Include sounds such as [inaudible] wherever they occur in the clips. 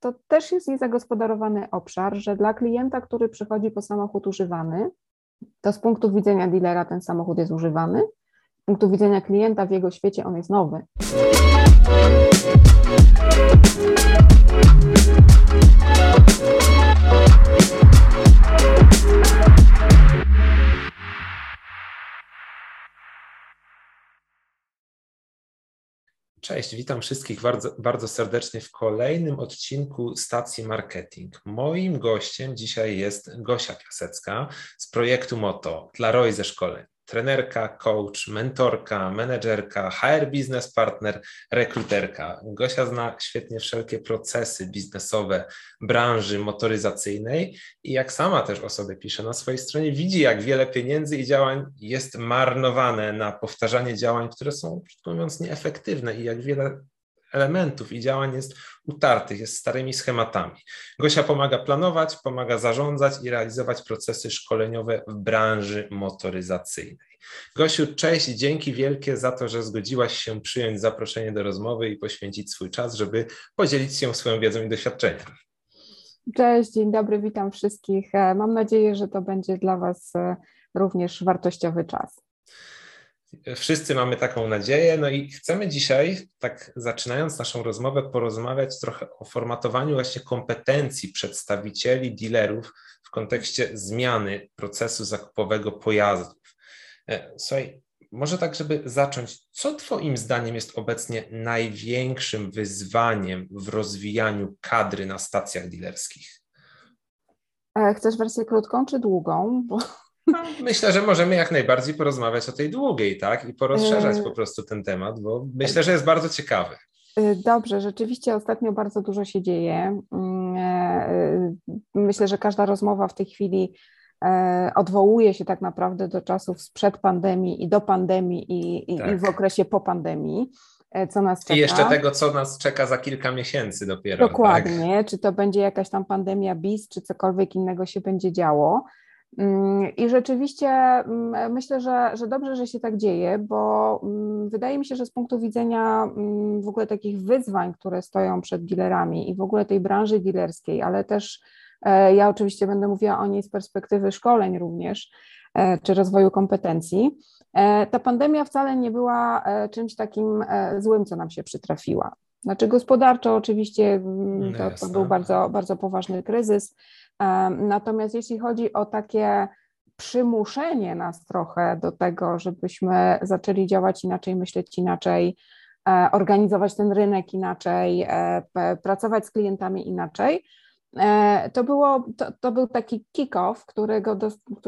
to też jest niezagospodarowany obszar, że dla klienta, który przychodzi po samochód używany, to z punktu widzenia dealera ten samochód jest używany, z punktu widzenia klienta w jego świecie on jest nowy. Cześć, witam wszystkich bardzo, bardzo serdecznie w kolejnym odcinku stacji Marketing. Moim gościem dzisiaj jest Gosia Piasecka z projektu Moto dla ROI ze szkoleń trenerka, coach, mentorka, menedżerka, HR business partner, rekruterka. Gosia zna świetnie wszelkie procesy biznesowe branży motoryzacyjnej i jak sama też o sobie pisze na swojej stronie, widzi jak wiele pieniędzy i działań jest marnowane na powtarzanie działań, które są, mówiąc, nieefektywne i jak wiele elementów i działań jest utartych, jest starymi schematami. Gosia pomaga planować, pomaga zarządzać i realizować procesy szkoleniowe w branży motoryzacyjnej. Gosiu, cześć, dzięki wielkie za to, że zgodziłaś się przyjąć zaproszenie do rozmowy i poświęcić swój czas, żeby podzielić się swoją wiedzą i doświadczeniem. Cześć, dzień dobry, witam wszystkich. E, mam nadzieję, że to będzie dla Was e, również wartościowy czas. Wszyscy mamy taką nadzieję, no i chcemy dzisiaj, tak zaczynając naszą rozmowę, porozmawiać trochę o formatowaniu właśnie kompetencji przedstawicieli dealerów w kontekście zmiany procesu zakupowego pojazdów. E, słuchaj, może tak, żeby zacząć, co Twoim zdaniem jest obecnie największym wyzwaniem w rozwijaniu kadry na stacjach dealerskich? E, chcesz wersję krótką czy długą? Bo no, myślę, że możemy jak najbardziej porozmawiać o tej długiej, tak? I porozszerzać e, po prostu ten temat, bo myślę, że jest bardzo ciekawy. E, dobrze, rzeczywiście ostatnio bardzo dużo się dzieje. Mm, e, myślę, że każda rozmowa w tej chwili odwołuje się tak naprawdę do czasów sprzed pandemii i do pandemii i, tak. i w okresie po pandemii co nas czeka. I jeszcze tego, co nas czeka za kilka miesięcy dopiero. Dokładnie, tak? czy to będzie jakaś tam pandemia bis, czy cokolwiek innego się będzie działo. Mm, I rzeczywiście mm, myślę, że, że dobrze, że się tak dzieje, bo mm, wydaje mi się, że z punktu widzenia w ogóle takich wyzwań, które stoją przed dealerami i w ogóle tej branży dealerskiej, ale też e, ja oczywiście będę mówiła o niej z perspektywy szkoleń również, e, czy rozwoju kompetencji, e, ta pandemia wcale nie była czymś takim złym, co nam się przytrafiła. Znaczy gospodarczo oczywiście to, to był bardzo, bardzo poważny kryzys, Natomiast jeśli chodzi o takie przymuszenie nas trochę do tego, żebyśmy zaczęli działać inaczej, myśleć inaczej, e, organizować ten rynek inaczej, e, pracować z klientami inaczej, e, to, było, to, to był taki kick-off, którego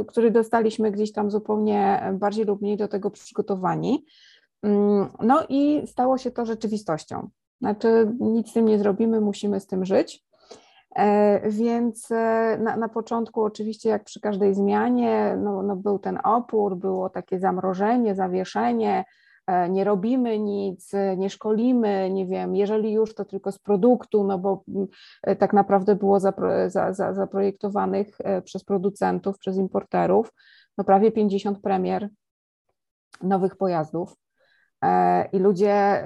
który dostaliśmy gdzieś tam zupełnie bardziej lub mniej do tego przygotowani. Mm, no i stało się to rzeczywistością. Znaczy, nic z tym nie zrobimy, musimy z tym żyć. E, więc e, na, na, początku, oczywiście, jak przy każdej zmianie, no, no był ten opór, było takie zamrożenie, zawieszenie, e, nie robimy nic, nie szkolimy, nie wiem, jeżeli już to tylko z produktu, no bo mm, tak naprawdę było zapro, za, za, zaprojektowanych przez producentów, przez importerów, no prawie 50 premier nowych pojazdów. I ludzie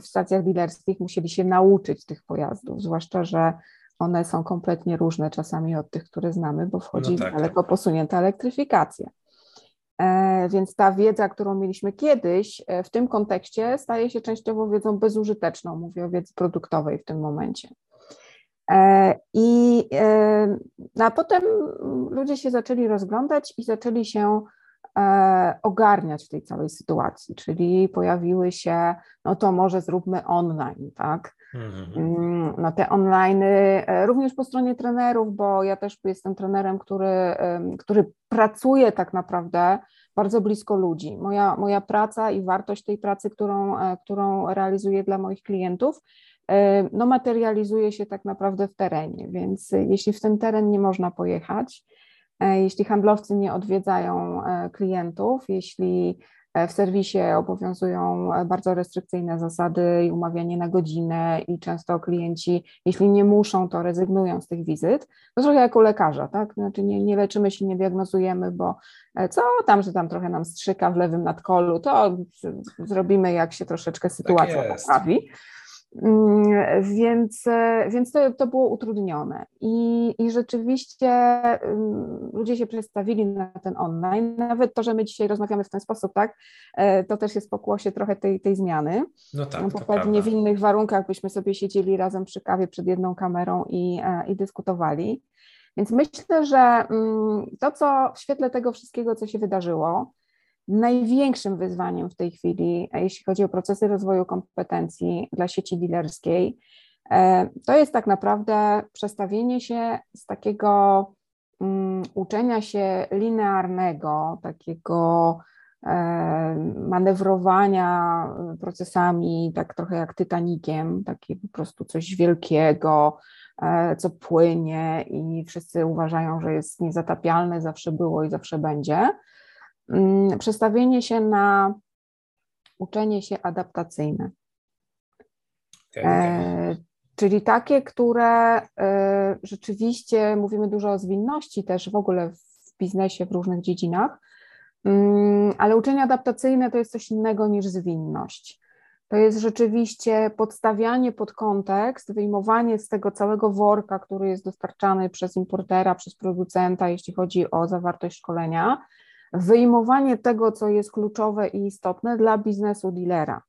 w stacjach dealerskich musieli się nauczyć tych pojazdów, zwłaszcza, że one są kompletnie różne czasami od tych, które znamy, bo wchodzi no tak. daleko posunięta elektryfikacja. E, więc ta wiedza, którą mieliśmy kiedyś, e, w tym kontekście staje się częściowo wiedzą bezużyteczną, mówię o wiedzy produktowej w tym momencie. E, I no a potem ludzie się zaczęli rozglądać i zaczęli się ogarniać w tej całej sytuacji, czyli pojawiły się, no to może zróbmy online, tak? Mhm. Mm, no te online, e, również po stronie trenerów, bo ja też jestem trenerem, który, który pracuje tak naprawdę bardzo blisko ludzi. Moja, moja praca i wartość tej pracy, którą, e, którą realizuję dla moich klientów, e, no materializuje się tak naprawdę w terenie, więc jeśli w ten teren nie można pojechać, jeśli handlowcy nie odwiedzają klientów, jeśli w serwisie obowiązują bardzo restrykcyjne zasady i umawianie na godzinę i często klienci, jeśli nie muszą, to rezygnują z tych wizyt. To trochę jak u lekarza, tak? Znaczy nie, nie leczymy się, nie diagnozujemy, bo e, co tam, że tam trochę nam strzyka w lewym nadkolu, to zrobimy jak się troszeczkę sytuacja tak poprawi. Więc, więc to, to było utrudnione. I, I rzeczywiście mm, ludzie się przestawili na ten online. Nawet to, że my dzisiaj rozmawiamy w ten sposób, tak, e, to też jest pokłosie trochę tej, tej zmiany. No tak, bo pewnie w innych warunkach byśmy sobie siedzieli razem przy kawie przed jedną kamerą i, e, i dyskutowali. Więc myślę, że mm, to, co w świetle tego wszystkiego, co się wydarzyło, Największym wyzwaniem w tej chwili, jeśli chodzi o procesy rozwoju kompetencji dla sieci dealerskiej, e, to jest tak naprawdę przestawienie się z takiego um, uczenia się linearnego, takiego e, manewrowania procesami, tak trochę jak Titanikiem, takie po prostu coś wielkiego, e, co płynie i wszyscy uważają, że jest niezatapialne, zawsze było i zawsze będzie. Mm, przestawienie się na uczenie się adaptacyjne. Okay. E, czyli takie, które e, rzeczywiście mówimy dużo o zwinności też w ogóle w biznesie, w różnych dziedzinach, mm, ale uczenie adaptacyjne to jest coś innego niż zwinność. To jest rzeczywiście podstawianie pod kontekst, wyjmowanie z tego całego worka, który jest dostarczany przez importera, przez producenta, jeśli chodzi o zawartość szkolenia, wyjmowanie tego, co jest kluczowe i istotne dla biznesu dealera.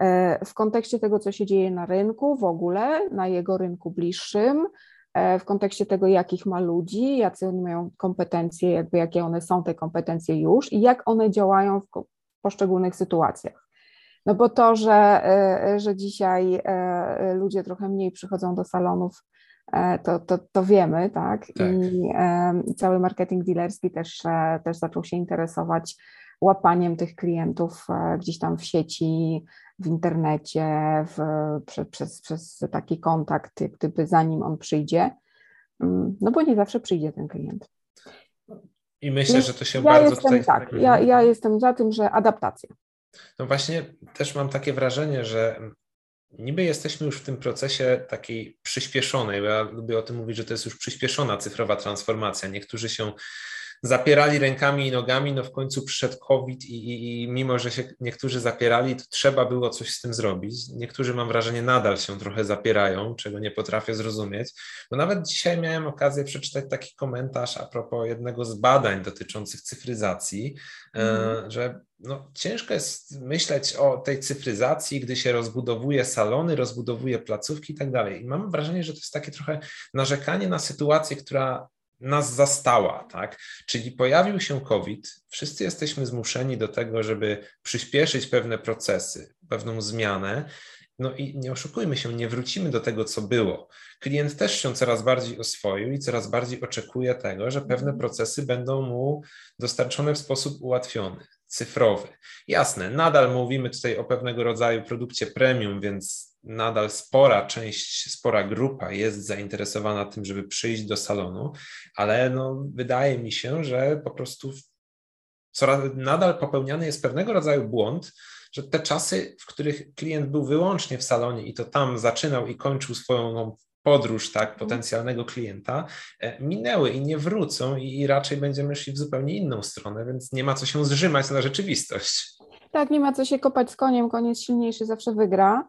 E, w kontekście tego, co się dzieje na rynku w ogóle, na jego rynku bliższym, e, w kontekście tego, jakich ma ludzi, jacy oni mają kompetencje, jakby jakie one są te kompetencje już i jak one działają w poszczególnych sytuacjach. No bo to, że, e, że dzisiaj ludzie trochę mniej przychodzą do salonów to, to, to wiemy, tak? tak. I e, cały marketing dealerski też, e, też zaczął się interesować łapaniem tych klientów gdzieś tam w sieci, w internecie, w, prze, przez, przez taki kontakt, jak gdyby zanim on przyjdzie, mm, no bo nie zawsze przyjdzie ten klient. I myślę, że to się ja bardzo jestem, tutaj... Tak, ja, ja jestem za tym, że adaptacja. No właśnie też mam takie wrażenie, że niby jesteśmy już w tym procesie takiej przyspieszonej, bo ja lubię o tym mówić, że to jest już przyspieszona cyfrowa transformacja. Niektórzy się zapierali rękami i nogami, no w końcu przyszedł COVID i, i, i, mimo, że się niektórzy zapierali, to trzeba było coś z tym zrobić. Niektórzy, mam wrażenie, nadal się trochę zapierają, czego nie potrafię zrozumieć. Bo nawet dzisiaj miałem okazję przeczytać taki komentarz a propos jednego z badań dotyczących cyfryzacji, mm. że no, ciężko jest myśleć o tej cyfryzacji, gdy się rozbudowuje salony, rozbudowuje placówki i tak dalej. I mam wrażenie, że to jest takie trochę narzekanie na sytuację, która nas zastała, tak? Czyli pojawił się COVID, wszyscy jesteśmy zmuszeni do tego, żeby przyspieszyć pewne procesy, pewną zmianę. No i nie oszukujmy się, nie wrócimy do tego, co było. Klient też się coraz bardziej oswoił i coraz bardziej oczekuje tego, że pewne mhm. procesy będą mu dostarczone w sposób ułatwiony, cyfrowy. Jasne, nadal mówimy tutaj o pewnego rodzaju produkcie premium, więc nadal spora część, spora grupa jest zainteresowana tym, żeby przyjść do salonu, ale no, wydaje mi się, że po prostu coraz nadal popełniany jest pewnego rodzaju błąd, że te czasy, w których klient był wyłącznie w salonie i to tam zaczynał i kończył swoją podróż tak, mhm. potencjalnego klienta, e, minęły i nie wrócą i, i raczej będziemy szli w zupełnie inną stronę, więc nie ma co się zrzymać na rzeczywistość. Tak, nie ma co się kopać z koniem, koniec silniejszy zawsze wygra.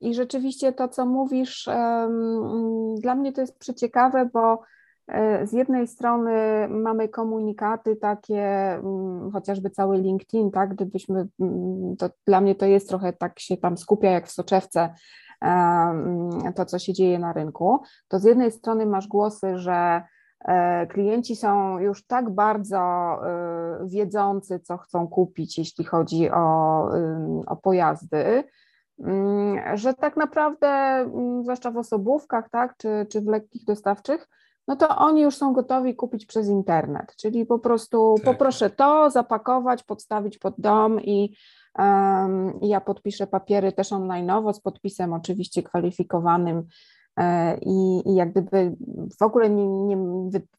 I rzeczywiście to, co mówisz, dla mnie to jest przeciekawe, bo e, z jednej strony mamy komunikaty takie, mm, chociażby cały LinkedIn, tak, gdybyśmy, mm, to dla mnie to jest trochę tak się tam skupia jak w soczewce to, co się dzieje na rynku, to z jednej strony masz głosy, że e, klienci są już tak bardzo e, wiedzący, co chcą kupić, jeśli chodzi o, o pojazdy, że tak naprawdę, mm, zwłaszcza w osobówkach, tak, czy, czy w lekkich dostawczych, no to oni już są gotowi kupić przez internet, czyli po prostu tak. poproszę to, zapakować, podstawić pod dom i um, ja podpiszę papiery też online'owo z podpisem oczywiście kwalifikowanym i, i jak gdyby w ogóle nie, nie,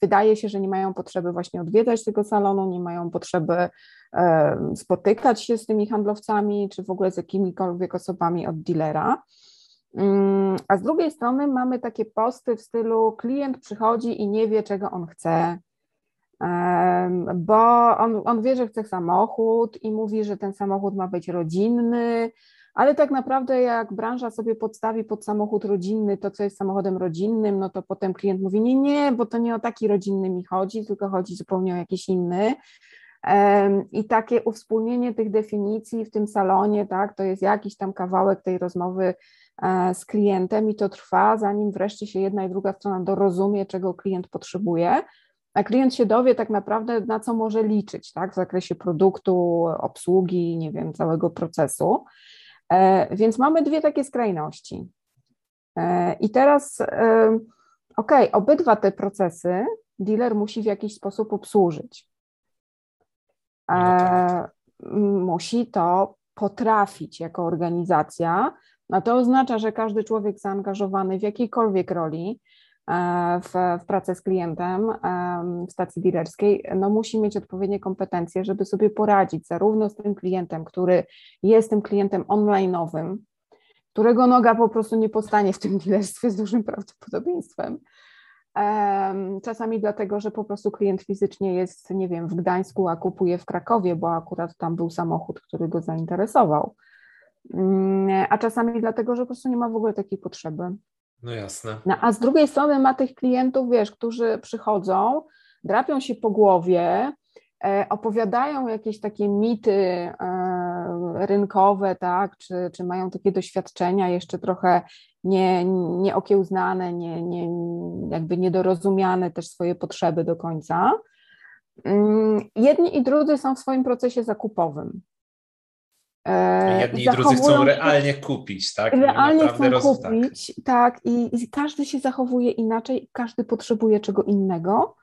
wydaje się, że nie mają potrzeby właśnie odwiedzać tego salonu, nie mają potrzeby spotykać się z tymi handlowcami, czy w ogóle z jakimikolwiek osobami od dealera. Mm, a z drugiej strony mamy takie posty w stylu klient przychodzi i nie wie, czego on chce, bo on, on wie, że chce samochód i mówi, że ten samochód ma być rodzinny, ale tak naprawdę jak branża sobie podstawi pod samochód rodzinny to, co jest samochodem rodzinnym, no to potem klient mówi, nie, nie, bo to nie o taki rodzinny mi chodzi, tylko chodzi zupełnie o jakiś inny. I takie uwspólnienie tych definicji w tym salonie, tak, to jest jakiś tam kawałek tej rozmowy e, z klientem i to trwa, zanim wreszcie się jedna i druga strona dorozumie, czego klient potrzebuje, a klient się dowie tak naprawdę, na co może liczyć, tak, w zakresie produktu, obsługi, nie wiem, całego procesu. E, więc mamy dwie takie skrajności. E, I teraz, ok, obydwa te procesy dealer musi w jakiś sposób obsłużyć. No tak. Musi to potrafić jako organizacja. No to oznacza, że każdy człowiek zaangażowany w jakiejkolwiek roli e, w, w pracę z klientem w stacji dealerskiej, no musi mieć odpowiednie kompetencje, żeby sobie poradzić zarówno z tym klientem, który jest tym klientem online'owym, którego noga po prostu nie postanie w tym dealerstwie z dużym prawdopodobieństwem, Czasami dlatego, że po prostu klient fizycznie jest, nie wiem, w Gdańsku, a kupuje w Krakowie, bo akurat tam był samochód, który go zainteresował. Mm, a czasami dlatego, że po prostu nie ma w ogóle takiej potrzeby. No jasne. No, a z drugiej strony ma tych klientów, wiesz, którzy przychodzą, drapią się po głowie, e, opowiadają jakieś takie mity e, rynkowe, tak, czy, czy mają takie doświadczenia jeszcze trochę nie, nieokiełznane, nie, nie, jakby niedorozumiane też swoje potrzeby do końca. Mm, jedni i drudzy są w swoim procesie zakupowym. E, jedni i drudzy chcą realnie kupić, tak? Realnie chcą roz... kupić, tak, tak i, i, każdy się zachowuje inaczej, każdy potrzebuje czego innego,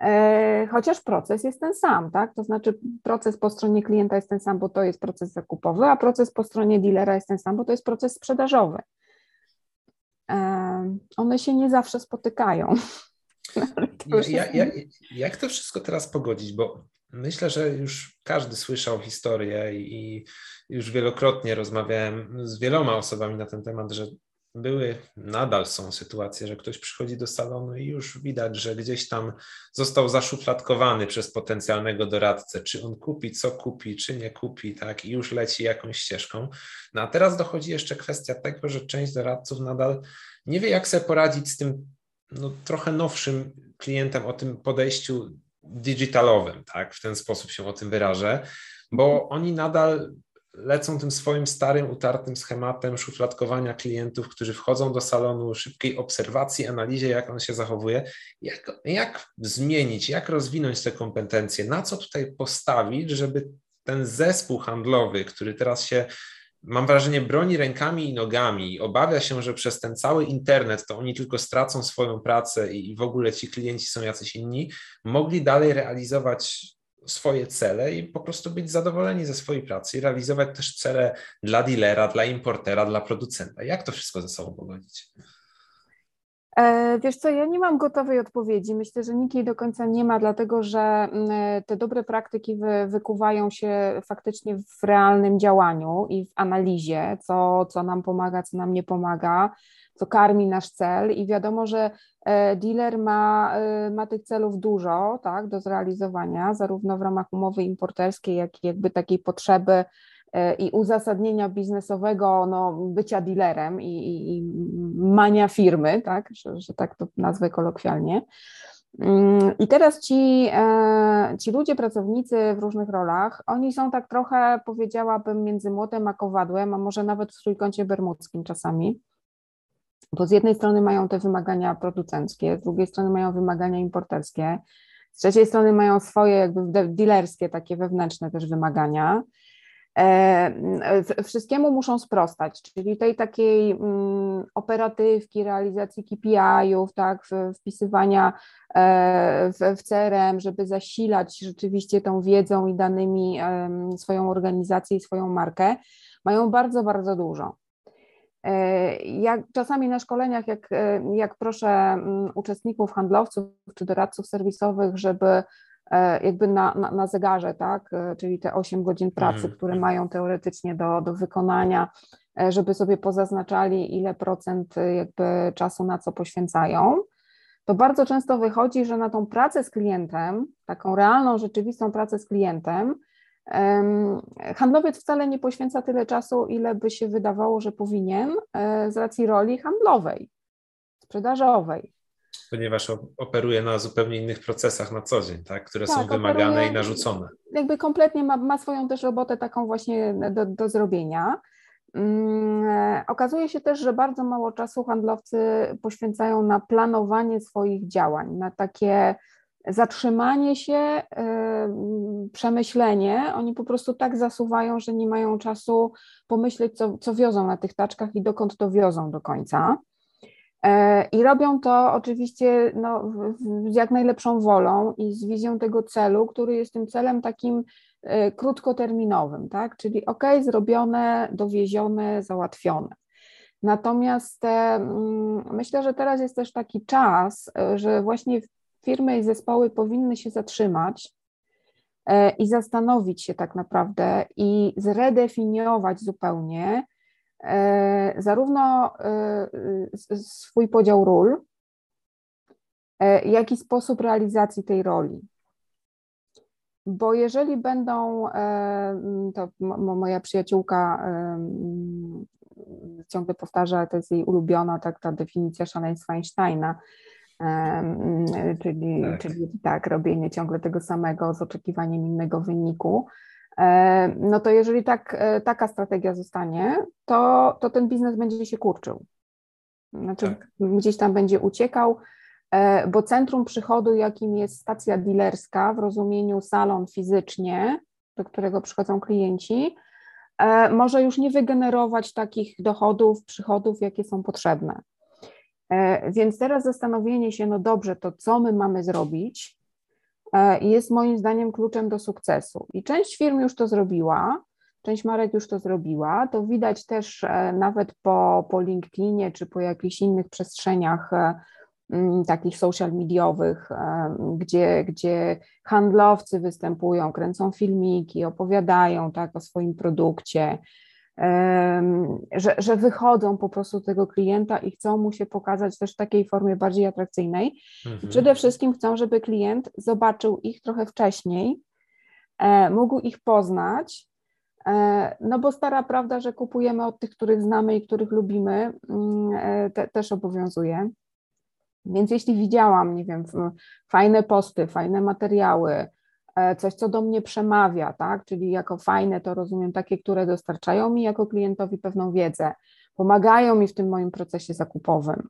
e, chociaż proces jest ten sam, tak? To znaczy proces po stronie klienta jest ten sam, bo to jest proces zakupowy, a proces po stronie dealera jest ten sam, bo to jest proces sprzedażowy one się nie zawsze spotykają. [laughs] Ja, ja, jak to wszystko teraz pogodzić? Bo myślę, że już każdy słyszał historię i już wielokrotnie rozmawiałem z wieloma osobami na ten temat, że były, nadal są sytuacje, że ktoś przychodzi do salonu i już widać, że gdzieś tam został zaszufladkowany przez potencjalnego doradcę, czy on kupi, co kupi, czy nie kupi, tak, i już leci jakąś ścieżką. No a teraz dochodzi jeszcze kwestia tego, że część doradców nadal nie wie, jak sobie poradzić z tym no, trochę nowszym klientem o tym podejściu digitalowym, tak, w ten sposób się o tym wyrażę, bo oni nadal lecą tym swoim starym, utartym schematem szufladkowania klientów, którzy wchodzą do salonu, szybkiej obserwacji, analizie, jak on się zachowuje. Jak, jak zmienić, jak rozwinąć te kompetencje, na co tutaj postawić, żeby ten zespół handlowy, który teraz się mam wrażenie, broni rękami i nogami, obawia się, że przez ten cały internet to oni tylko stracą swoją pracę i w ogóle ci klienci są jacyś inni, mogli dalej realizować swoje cele i po prostu być zadowoleni ze swojej pracy i realizować też cele dla dealera, dla importera, dla producenta. Jak to wszystko ze sobą pogodzić? E, wiesz co, ja nie mam gotowej odpowiedzi. Myślę, że nikt jej do końca nie ma, dlatego że mm, te dobre praktyki wy, wykuwają się faktycznie w realnym działaniu i w analizie, co, co nam pomaga, co nam nie pomaga, co karmi nasz cel. I wiadomo, że e, dealer ma, e, ma tych celów dużo tak, do zrealizowania, zarówno w ramach umowy importerskiej, jak i jakby takiej potrzeby E, i uzasadnienia biznesowego no, bycia dealerem i, i, i mania firmy, tak, że, że tak to nazwę kolokwialnie. Mm, I teraz ci, e, ci ludzie, pracownicy w różnych rolach, oni są tak trochę, powiedziałabym, między młotem a kowadłem, a może nawet w trójkącie bermudzkim czasami. Bo z jednej strony mają te wymagania producenckie, z drugiej strony mają wymagania importerskie, z trzeciej strony mają swoje jakby dealerskie, takie wewnętrzne też wymagania. E, wszystkiemu muszą sprostać, czyli tej takiej mm, operatywki, realizacji KPI-ów, tak, wpisywania e, w CRM, żeby zasilać rzeczywiście tą wiedzą i danymi swoją organizację i swoją markę, mają bardzo, bardzo dużo. E, jak czasami na szkoleniach, jak, jak proszę mm, uczestników, handlowców czy doradców serwisowych, żeby jakby na, na, na zegarze, tak, e, czyli te 8 godzin pracy, mm. które mają teoretycznie do, do wykonania, e, żeby sobie pozaznaczali, ile procent jakby czasu na co poświęcają, to bardzo często wychodzi, że na tą pracę z klientem, taką realną, rzeczywistą pracę z klientem, Handlowiec wcale nie poświęca tyle czasu, ile by się wydawało, że powinien z racji roli handlowej, sprzedażowej ponieważ operuje na zupełnie innych procesach na co dzień, tak, które tak, są wymagane i narzucone. Jakby kompletnie ma, ma swoją też robotę taką właśnie do, do zrobienia. Mm, okazuje się też, że bardzo mało czasu handlowcy poświęcają na planowanie swoich działań, na takie zatrzymanie się, yy, przemyślenie. Oni po prostu tak zasuwają, że nie mają czasu pomyśleć, co, co wiozą na tych taczkach i dokąd to wiozą do końca. E, I robią to oczywiście no, z jak najlepszą wolą i z wizją tego celu, który jest tym celem takim e, krótkoterminowym, tak? Czyli ok, zrobione, dowiezione, załatwione. Natomiast mm, myślę, że teraz jest też taki czas, e, że właśnie firmy i zespoły powinny się zatrzymać i zastanowić się tak naprawdę i zredefiniować zupełnie, E, zarówno e, swój podział ról, e, jak i sposób realizacji tej roli. Bo jeżeli będą, to moja przyjaciółka ciągle powtarza, to jest jej ulubiona tak, ta definicja szaleństwa Einsteina, czyli tak. czyli tak, robienie ciągle tego samego z oczekiwaniem innego wyniku, E, no to jeżeli tak, e, taka strategia zostanie, to, to ten biznes będzie się kurczył. Znaczy tak. gdzieś tam będzie uciekał, e, bo centrum przychodu, jakim jest stacja dealerska w rozumieniu salon fizycznie, do którego przychodzą klienci, może już nie wygenerować takich dochodów, przychodów, jakie są potrzebne. Więc teraz zastanowienie się, no dobrze, to co my mamy zrobić, E, jest moim zdaniem kluczem do sukcesu. I część firm już to zrobiła, część marek już to zrobiła. To widać też e, nawet po, po LinkedInie czy po jakichś innych przestrzeniach e, takich social mediowych, gdzie, gdzie handlowcy występują, kręcą filmiki, opowiadają tak o swoim produkcie, że, że wychodzą po prostu tego klienta i chcą mu się pokazać też w takiej formie bardziej atrakcyjnej. Mhm. Przede wszystkim chcą, żeby klient zobaczył ich trochę wcześniej, e, mógł ich poznać, e, no bo stara prawda, że kupujemy od tych, których znamy i których lubimy, mm, e, te, też obowiązuje. Więc jeśli widziałam, nie wiem, fajne posty, fajne materiały, coś, co do mnie przemawia, tak? Czyli jako fajne to rozumiem takie, które dostarczają mi jako klientowi pewną wiedzę, pomagają mi w tym moim procesie zakupowym.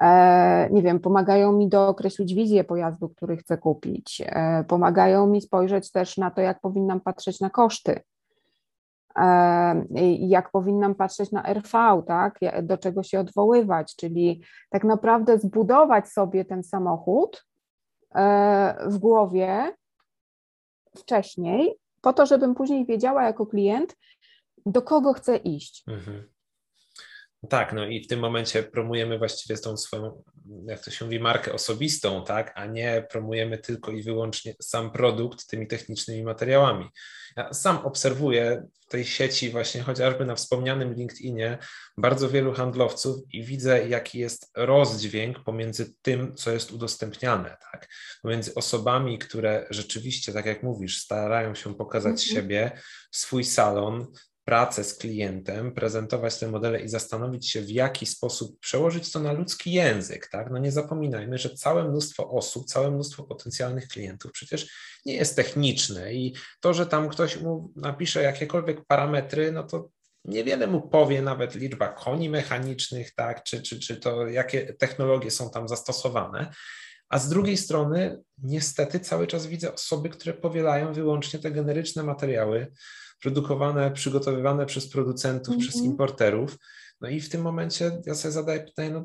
E, nie wiem, pomagają mi dookreślić wizję pojazdu, który chcę kupić, e, pomagają mi spojrzeć też na to, jak powinnam patrzeć na koszty, jak powinnam patrzeć na RV, tak? do czego się odwoływać, czyli tak naprawdę zbudować sobie ten samochód w głowie, wcześniej, po to, żebym później wiedziała jako klient, do kogo chcę iść. Mhm. Tak, no i w tym momencie promujemy właściwie tą swoją, jak to się mówi, markę osobistą, tak, a nie promujemy tylko i wyłącznie sam produkt tymi technicznymi materiałami. Ja sam obserwuję w tej sieci właśnie chociażby na wspomnianym LinkedInie bardzo wielu handlowców i widzę, jaki jest rozdźwięk pomiędzy tym, co jest udostępniane, tak, pomiędzy osobami, które rzeczywiście, tak jak mówisz, starają się pokazać mm -hmm. siebie, swój salon, pracę z klientem, prezentować te modele i zastanowić się, w jaki sposób przełożyć to na ludzki język. Tak? No nie zapominajmy, że całe mnóstwo osób, całe mnóstwo potencjalnych klientów przecież nie jest techniczne i to, że tam ktoś mu napisze jakiekolwiek parametry, no to niewiele mu powie nawet liczba koni mechanicznych, tak, czy, czy, czy to jakie technologie są tam zastosowane. A z drugiej strony, niestety, cały czas widzę osoby, które powielają wyłącznie te generyczne materiały, produkowane, przygotowywane przez producentów, mm -hmm. przez mhm. importerów. No i w tym momencie ja sobie zadaję pytanie, no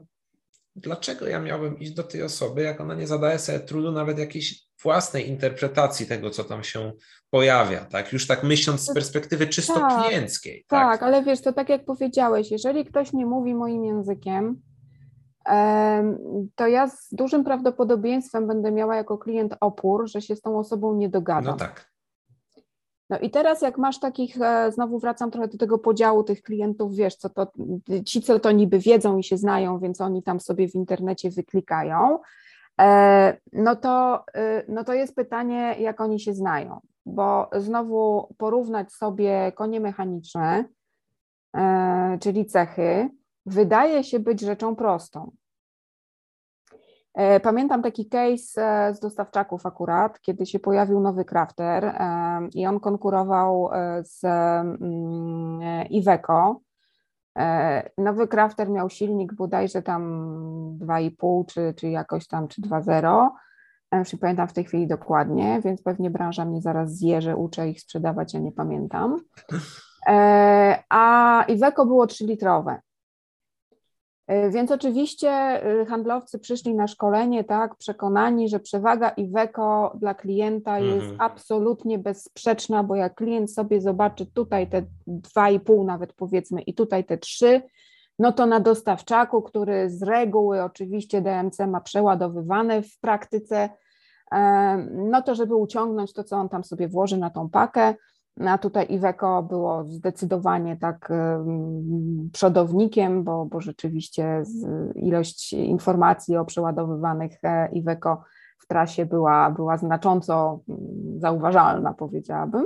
dlaczego ja miałbym iść do tej osoby, jak ona nie zadaje sobie trudu nawet jakiejś własnej interpretacji tego, co tam się pojawia, tak? Już tak myśląc z perspektywy czysto tak, klienckiej. Tak? tak, ale wiesz, to tak jak powiedziałeś, jeżeli ktoś nie mówi moim językiem, to ja z dużym prawdopodobieństwem będę miała jako klient opór, że się z tą osobą nie dogadam. No tak. No i teraz jak masz takich, e, znowu wracam trochę do tego podziału tych klientów, wiesz, co to, ci co to niby wiedzą i się znają, więc oni tam sobie w internecie wyklikają, e, no to, e, no to jest pytanie, jak oni się znają. bo znowu porównać sobie konie mechaniczne, czyli cechy, wydaje się być rzeczą prostą. E, pamiętam taki case e, z dostawczaków akurat, kiedy się pojawił nowy crafter i on konkurował z mm, Iveco. Nowy crafter miał silnik bodajże tam 2,5 czy, czy jakoś tam, czy 2,0 już nie pamiętam w tej chwili dokładnie, więc pewnie branża mnie zaraz zje, że uczę ich sprzedawać, ja nie pamiętam. E, a Iveco było 3-litrowe. E, więc oczywiście e, handlowcy przyszli na szkolenie, tak, przekonani, że przewaga Iveco dla klienta jest mhm. absolutnie bezsprzeczna, bo jak klient sobie zobaczy tutaj te 2,5 nawet powiedzmy i tutaj te 3, no to na dostawczaku, który z reguły oczywiście DMC ma przeładowywane w praktyce, no to żeby uciągnąć to, co on tam sobie włoży na tą pakę, a tutaj Iveco było zdecydowanie tak przodownikiem, bo, bo rzeczywiście ilość informacji o przeładowywanych e, Iveco w trasie była, była znacząco mm, zauważalna, powiedziałabym.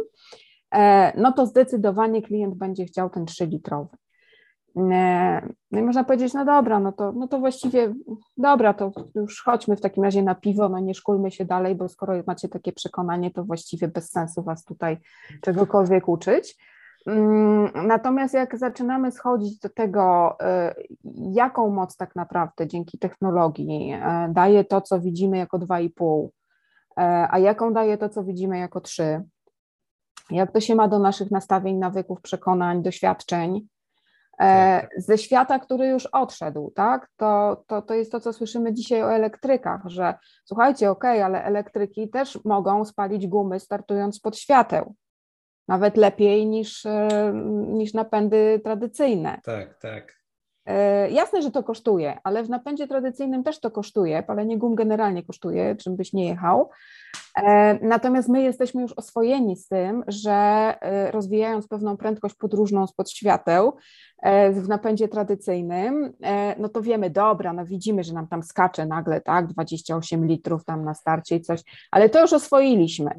E, no to zdecydowanie klient będzie chciał ten 3-litrowy. No i można powiedzieć, no dobra, no to, no to właściwie dobra, to już chodźmy w takim razie na piwo, no nie szkulmy się dalej, bo skoro macie takie przekonanie, to właściwie bez sensu was tutaj czegokolwiek uczyć. Mm, natomiast jak zaczynamy schodzić do tego, y, jaką moc tak naprawdę dzięki technologii y, daje to, co widzimy jako 2,5, y, a jaką daje to, co widzimy jako 3, jak to się ma do naszych nastawień, nawyków, przekonań, doświadczeń, tak. ze świata, który już odszedł, tak? To, to, to jest to, co słyszymy dzisiaj o elektrykach, że słuchajcie, ok, ale elektryki też mogą spalić gumy startując pod świateł. Nawet lepiej niż, e, niż napędy tradycyjne. Tak, tak. E, jasne, że to kosztuje, ale w napędzie tradycyjnym też to kosztuje. Palenie gum generalnie kosztuje, czym byś nie jechał. E, natomiast my jesteśmy już oswojeni z tym, że e, rozwijając pewną prędkość podróżną spod świateł e, w napędzie tradycyjnym, no to wiemy, dobra, no widzimy, że nam tam skacze nagle, tak, 28 litrów tam na starcie i coś, ale to już oswoiliśmy.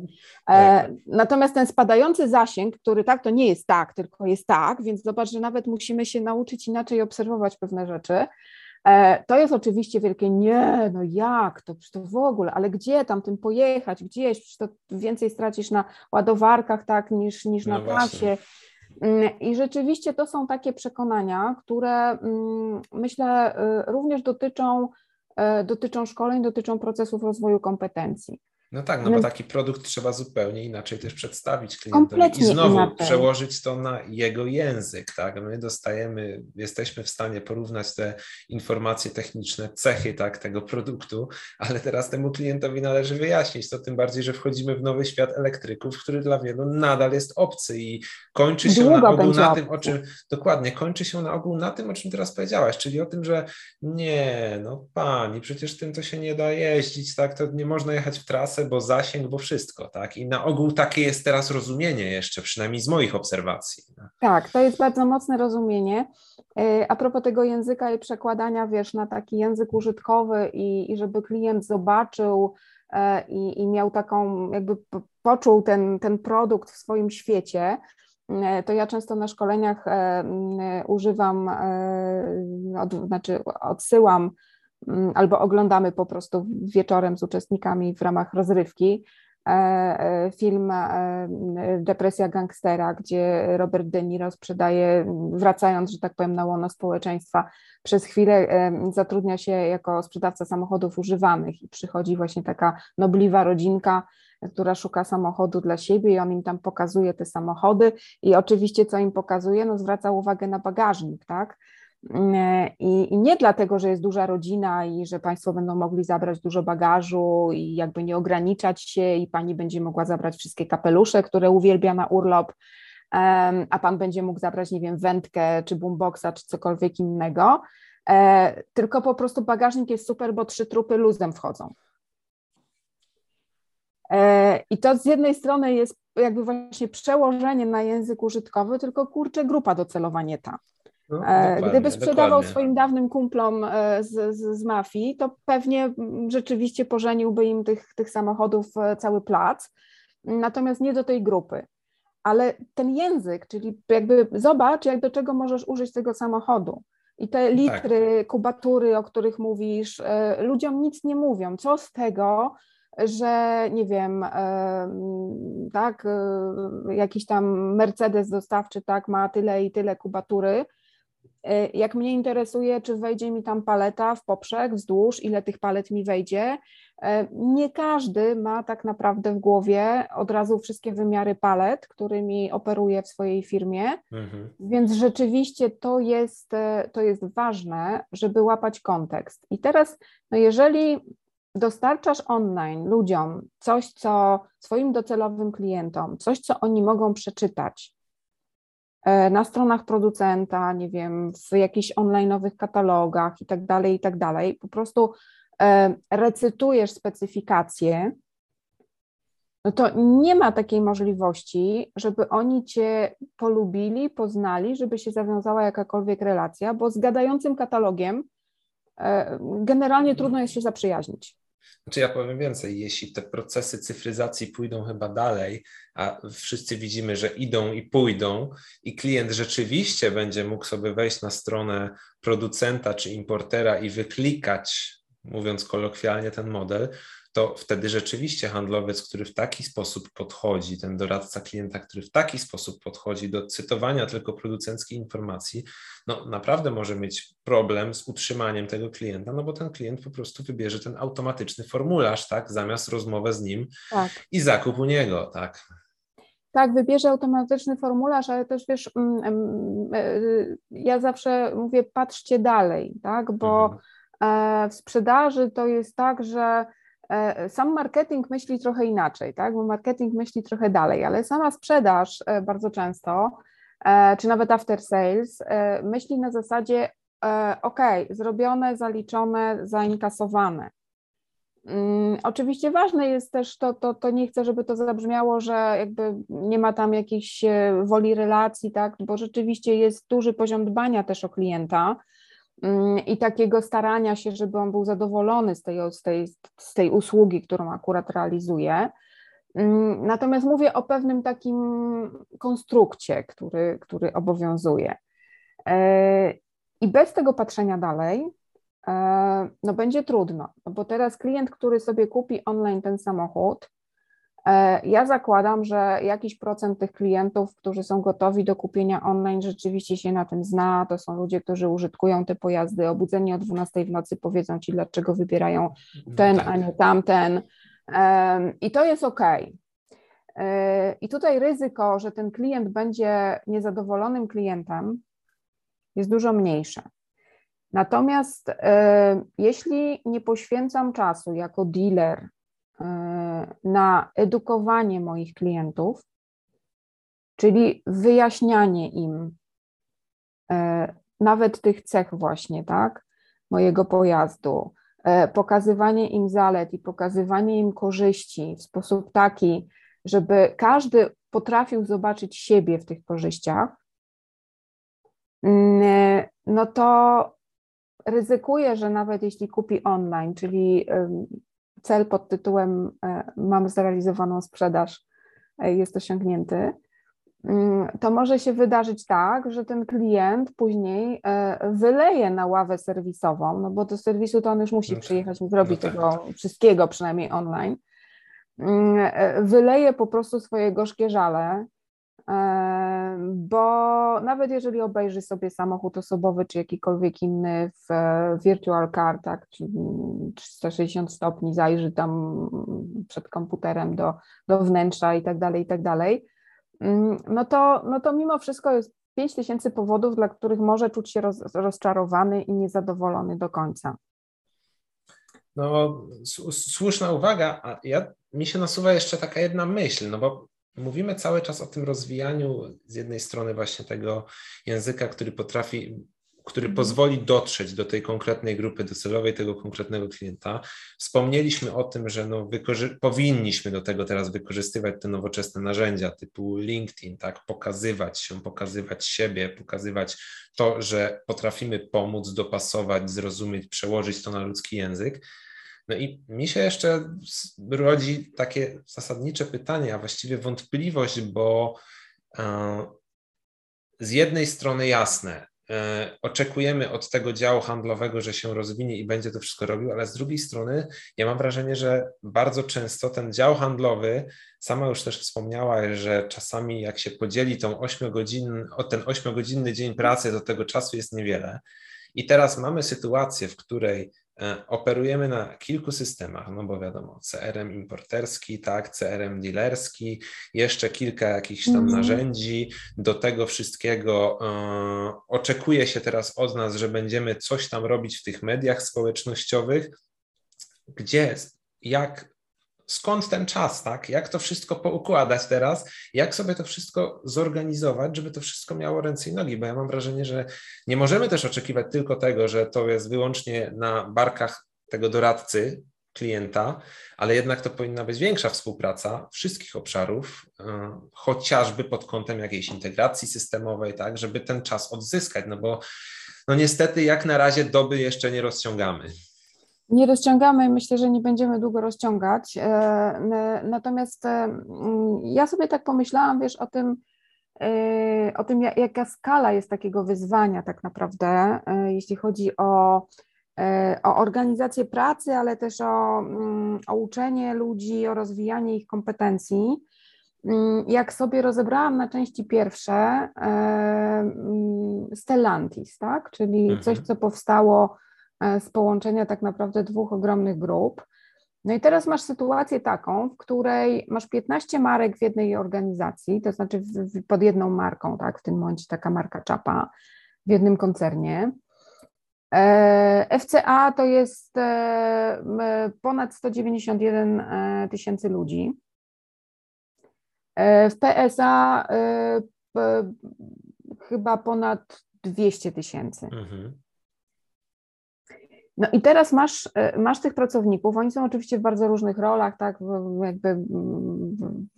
Tak. Natomiast ten spadający zasięg, który tak, to nie jest tak, tylko jest tak, więc zobacz, że nawet musimy się nauczyć inaczej obserwować pewne rzeczy. E, to jest oczywiście wielkie nie, no jak, to, to w ogóle, ale gdzie tam tym pojechać, gdzieś, to więcej stracisz na ładowarkach tak niż, niż na no trasie. Mm, I rzeczywiście to są takie przekonania, które mm, myślę y, również dotyczą, y, dotyczą szkoleń, dotyczą procesów rozwoju kompetencji. No tak, no bo taki produkt trzeba zupełnie inaczej też przedstawić klientowi i znowu inaczej. przełożyć to na jego język, tak? My dostajemy, jesteśmy w stanie porównać te informacje techniczne, cechy tak, tego produktu, ale teraz temu klientowi należy wyjaśnić to, tym bardziej, że wchodzimy w nowy świat elektryków, który dla wielu nadal jest obcy i kończy się Długo na ogół na tym, o czym, dokładnie, kończy się na ogół na tym, o czym teraz powiedziałaś, czyli o tym, że nie, no pani, przecież tym to się nie da jeździć, tak, to nie można jechać w trasę, bo zasięg, bo wszystko, tak? I na ogół takie jest teraz rozumienie jeszcze, przynajmniej z moich obserwacji. Tak, to jest bardzo mocne rozumienie. E, a propos tego języka i przekładania, wiesz, na taki język użytkowy i, i żeby klient zobaczył e, i, i miał taką, jakby poczuł ten, ten produkt w swoim świecie, e, to ja często na szkoleniach używam, od, znaczy odsyłam albo oglądamy po prostu wieczorem z uczestnikami w ramach rozrywki e, e, film e, Depresja gangstera, gdzie Robert De Niro sprzedaje, wracając, że tak powiem, na łono społeczeństwa, przez chwilę zatrudnia się jako sprzedawca samochodów używanych i przychodzi właśnie taka nobliwa rodzinka, która szuka samochodu dla siebie i on im tam pokazuje te samochody i oczywiście co im pokazuje, no zwraca uwagę na bagażnik, tak, i, I, nie dlatego, że jest duża rodzina i że Państwo będą mogli zabrać dużo bagażu i jakby nie ograniczać się, i Pani będzie mogła zabrać wszystkie kapelusze, które uwielbia na urlop, a Pan będzie mógł zabrać, nie wiem, wędkę, czy boomboxa, czy cokolwiek innego. E, tylko po prostu bagażnik jest super, bo trzy trupy luzem wchodzą. E, I to z jednej strony jest jakby właśnie przełożenie na język użytkowy, tylko kurczę, grupa docelowa nie ta. No, e, Gdyby sprzedawał dokładnie. swoim dawnym kumplom e, z, z, z, mafii, to pewnie rzeczywiście pożeniłby im tych, tych samochodów e, cały plac. natomiast nie do tej grupy. Ale ten język, czyli jakby zobacz, jak do czego możesz użyć tego samochodu. I te tak. litry, tak. kubatury, o których mówisz, ludziom nic nie mówią. Co z tego, że nie wiem, tak, jakiś tam Mercedes dostawczy tak ma tyle i tyle kubatury. E, jak mnie interesuje, czy wejdzie mi tam paleta w poprzek, wzdłuż, ile tych palet mi wejdzie. Nie każdy ma tak naprawdę w głowie od razu wszystkie wymiary palet, którymi operuje w swojej firmie, mhm. więc rzeczywiście to jest, e, to jest ważne, żeby łapać kontekst. I teraz, no jeżeli dostarczasz online ludziom coś, co swoim docelowym klientom, coś, co oni mogą przeczytać e, na stronach producenta, nie wiem, w jakichś online'owych katalogach i tak dalej, i tak dalej, po prostu e, recytujesz specyfikacje, no to nie ma takiej możliwości, żeby oni cię polubili, poznali, żeby się zawiązała jakakolwiek relacja, bo z gadającym katalogiem e, generalnie trudno jest się zaprzyjaźnić. Znaczy ja powiem więcej, jeśli te procesy cyfryzacji pójdą chyba dalej, a wszyscy widzimy, że idą i pójdą i klient rzeczywiście będzie mógł sobie wejść na stronę producenta czy importera i wyklikać, mówiąc kolokwialnie, ten model, to wtedy rzeczywiście handlowiec, który w taki sposób podchodzi, ten doradca klienta, który w taki sposób podchodzi do cytowania tylko producenckiej informacji, no naprawdę może mieć problem z utrzymaniem tego klienta, no bo ten klient po prostu wybierze ten automatyczny formularz, tak, zamiast rozmowę z nim tak. i zakup u niego, tak. Tak, wybierze automatyczny formularz, ale też wiesz, mm, mm, e, ja zawsze mówię, patrzcie dalej, tak, bo mhm. E, w sprzedaży to jest tak, że sam marketing myśli trochę inaczej, tak? bo marketing myśli trochę dalej, ale sama sprzedaż e, bardzo często, e, czy nawet after sales, myśli na zasadzie, ok, zrobione, zaliczone, zainkasowane. Mm, oczywiście ważne jest też to, to, to nie chcę, żeby to zabrzmiało, że jakby nie ma tam jakiejś woli relacji, tak, bo rzeczywiście jest duży poziom dbania też o klienta, i takiego starania się, żeby on był zadowolony z tej, z tej, z tej usługi, którą akurat realizuje. Mm, natomiast mówię o pewnym takim konstrukcie, który, który obowiązuje. E, I bez tego patrzenia dalej, e, no będzie trudno, bo teraz klient, który sobie kupi online ten samochód, ja zakładam, że jakiś procent tych klientów, którzy są gotowi do kupienia online, rzeczywiście się na tym zna. To są ludzie, którzy użytkują te pojazdy. Obudzeni o 12 w nocy powiedzą ci, dlaczego wybierają ten, a nie tamten. I to jest ok. E, I tutaj ryzyko, że ten klient będzie niezadowolonym klientem, jest dużo mniejsze. Natomiast e, jeśli nie poświęcam czasu jako dealer E, na edukowanie moich klientów, czyli wyjaśnianie im e, nawet tych cech właśnie, tak, mojego pojazdu, e, pokazywanie im zalet i pokazywanie im korzyści w sposób taki, żeby każdy potrafił zobaczyć siebie w tych korzyściach, no to ryzykuję, że nawet jeśli kupi online, czyli cel pod tytułem e, mam zrealizowaną sprzedaż e, jest osiągnięty, mm, to może się wydarzyć tak, że ten klient później e, wyleje na ławę serwisową, no bo do serwisu to on już musi no tak. przyjechać i zrobić no tak. tego wszystkiego, przynajmniej online. Mm, wyleje po prostu swoje gorzkie żale bo nawet jeżeli obejrzy sobie samochód osobowy czy jakikolwiek inny w virtual car, tak, 360 stopni, zajrzy tam przed komputerem do, do wnętrza i tak dalej, i tak dalej, mm, no to, no to mimo wszystko jest 5 tysięcy powodów, dla których może czuć się roz, rozczarowany i niezadowolony do końca. No, słuszna uwaga, ja, mi się nasuwa jeszcze taka jedna myśl, no bo Mówimy cały czas o tym rozwijaniu z jednej strony właśnie tego języka, który potrafi, który mhm. pozwoli dotrzeć do tej konkretnej grupy docelowej, tego konkretnego klienta. Wspomnieliśmy o tym, że no powinniśmy do tego teraz wykorzystywać te nowoczesne narzędzia typu LinkedIn, tak, pokazywać się, pokazywać siebie, pokazywać to, że potrafimy pomóc, dopasować, zrozumieć, przełożyć to na ludzki język. No i mi się jeszcze rodzi takie zasadnicze pytanie, a właściwie wątpliwość, bo e, z jednej strony jasne, e, oczekujemy od tego działu handlowego, że się rozwinie i będzie to wszystko robił, ale z drugiej strony ja mam wrażenie, że bardzo często ten dział handlowy, sama już też wspomniała, że czasami jak się podzieli tą 8 godzin, ten 8-godzinny dzień pracy, to tego czasu jest niewiele. I teraz mamy sytuację, w której operujemy na kilku systemach, no bo wiadomo, CRM importerski, tak, CRM dealerski, jeszcze kilka jakichś tam mm. narzędzi. Do tego wszystkiego e, oczekuje się teraz od nas, że będziemy coś tam robić w tych mediach społecznościowych. Gdzie, jak skąd ten czas, tak? Jak to wszystko poukładać teraz? Jak sobie to wszystko zorganizować, żeby to wszystko miało ręce i nogi? Bo ja mam wrażenie, że nie możemy też oczekiwać tylko tego, że to jest wyłącznie na barkach tego doradcy, klienta, ale jednak to powinna być większa współpraca wszystkich obszarów, yy, chociażby pod kątem jakiejś integracji systemowej, tak, żeby ten czas odzyskać, no bo no niestety jak na razie doby jeszcze nie rozciągamy nie rozciągamy, myślę, że nie będziemy długo rozciągać. E, natomiast e, ja sobie tak pomyślałam, wiesz, o tym, e, o tym, jaka skala jest takiego wyzwania tak naprawdę, jeśli chodzi o, o organizację pracy, ale też o, mm, o uczenie ludzi, o rozwijanie ich kompetencji. Mm, jak sobie rozebrałam na części pierwsze mm, Stellantis, tak? czyli mhm. coś, co powstało z połączenia tak naprawdę dwóch ogromnych grup. No i teraz masz sytuację taką, w której masz 15 marek w jednej organizacji, to znaczy pod jedną marką, tak, w tym momencie taka marka czapa w jednym koncernie. E, FCA to jest e, ponad 191 tysięcy ludzi. W PSA chyba ponad 200 tysięcy. Mhm. No i teraz masz, e, masz tych pracowników, oni są oczywiście w bardzo różnych rolach, tak, jakby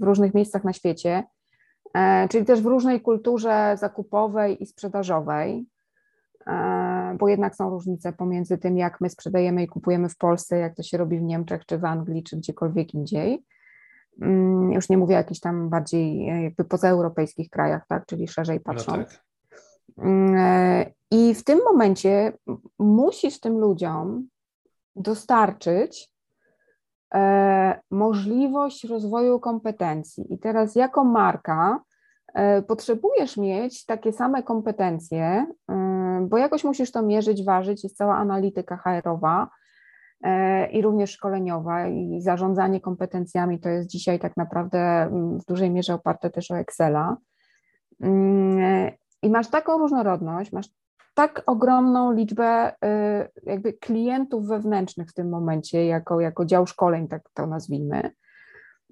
w różnych miejscach na świecie, e, czyli też w różnej kulturze zakupowej i sprzedażowej, e, bo jednak są różnice pomiędzy tym, jak my sprzedajemy i kupujemy w Polsce, jak to się robi w Niemczech, czy w Anglii, czy gdziekolwiek indziej. Mm, już nie mówię o jakichś tam bardziej jakby pozaeuropejskich krajach, tak, czyli szerzej no patrząc. No tak. I w tym momencie musisz tym ludziom dostarczyć e, możliwość rozwoju kompetencji. I teraz, jako marka, e, potrzebujesz mieć takie same kompetencje, e, bo jakoś musisz to mierzyć, ważyć. Jest cała analityka HR-owa i również szkoleniowa, i zarządzanie kompetencjami to jest dzisiaj tak naprawdę mm, w dużej mierze oparte też o Excela. Mm, I masz taką różnorodność, masz tak ogromną liczbę y, jakby klientów wewnętrznych w tym momencie, jako, jako dział szkoleń, tak to nazwijmy.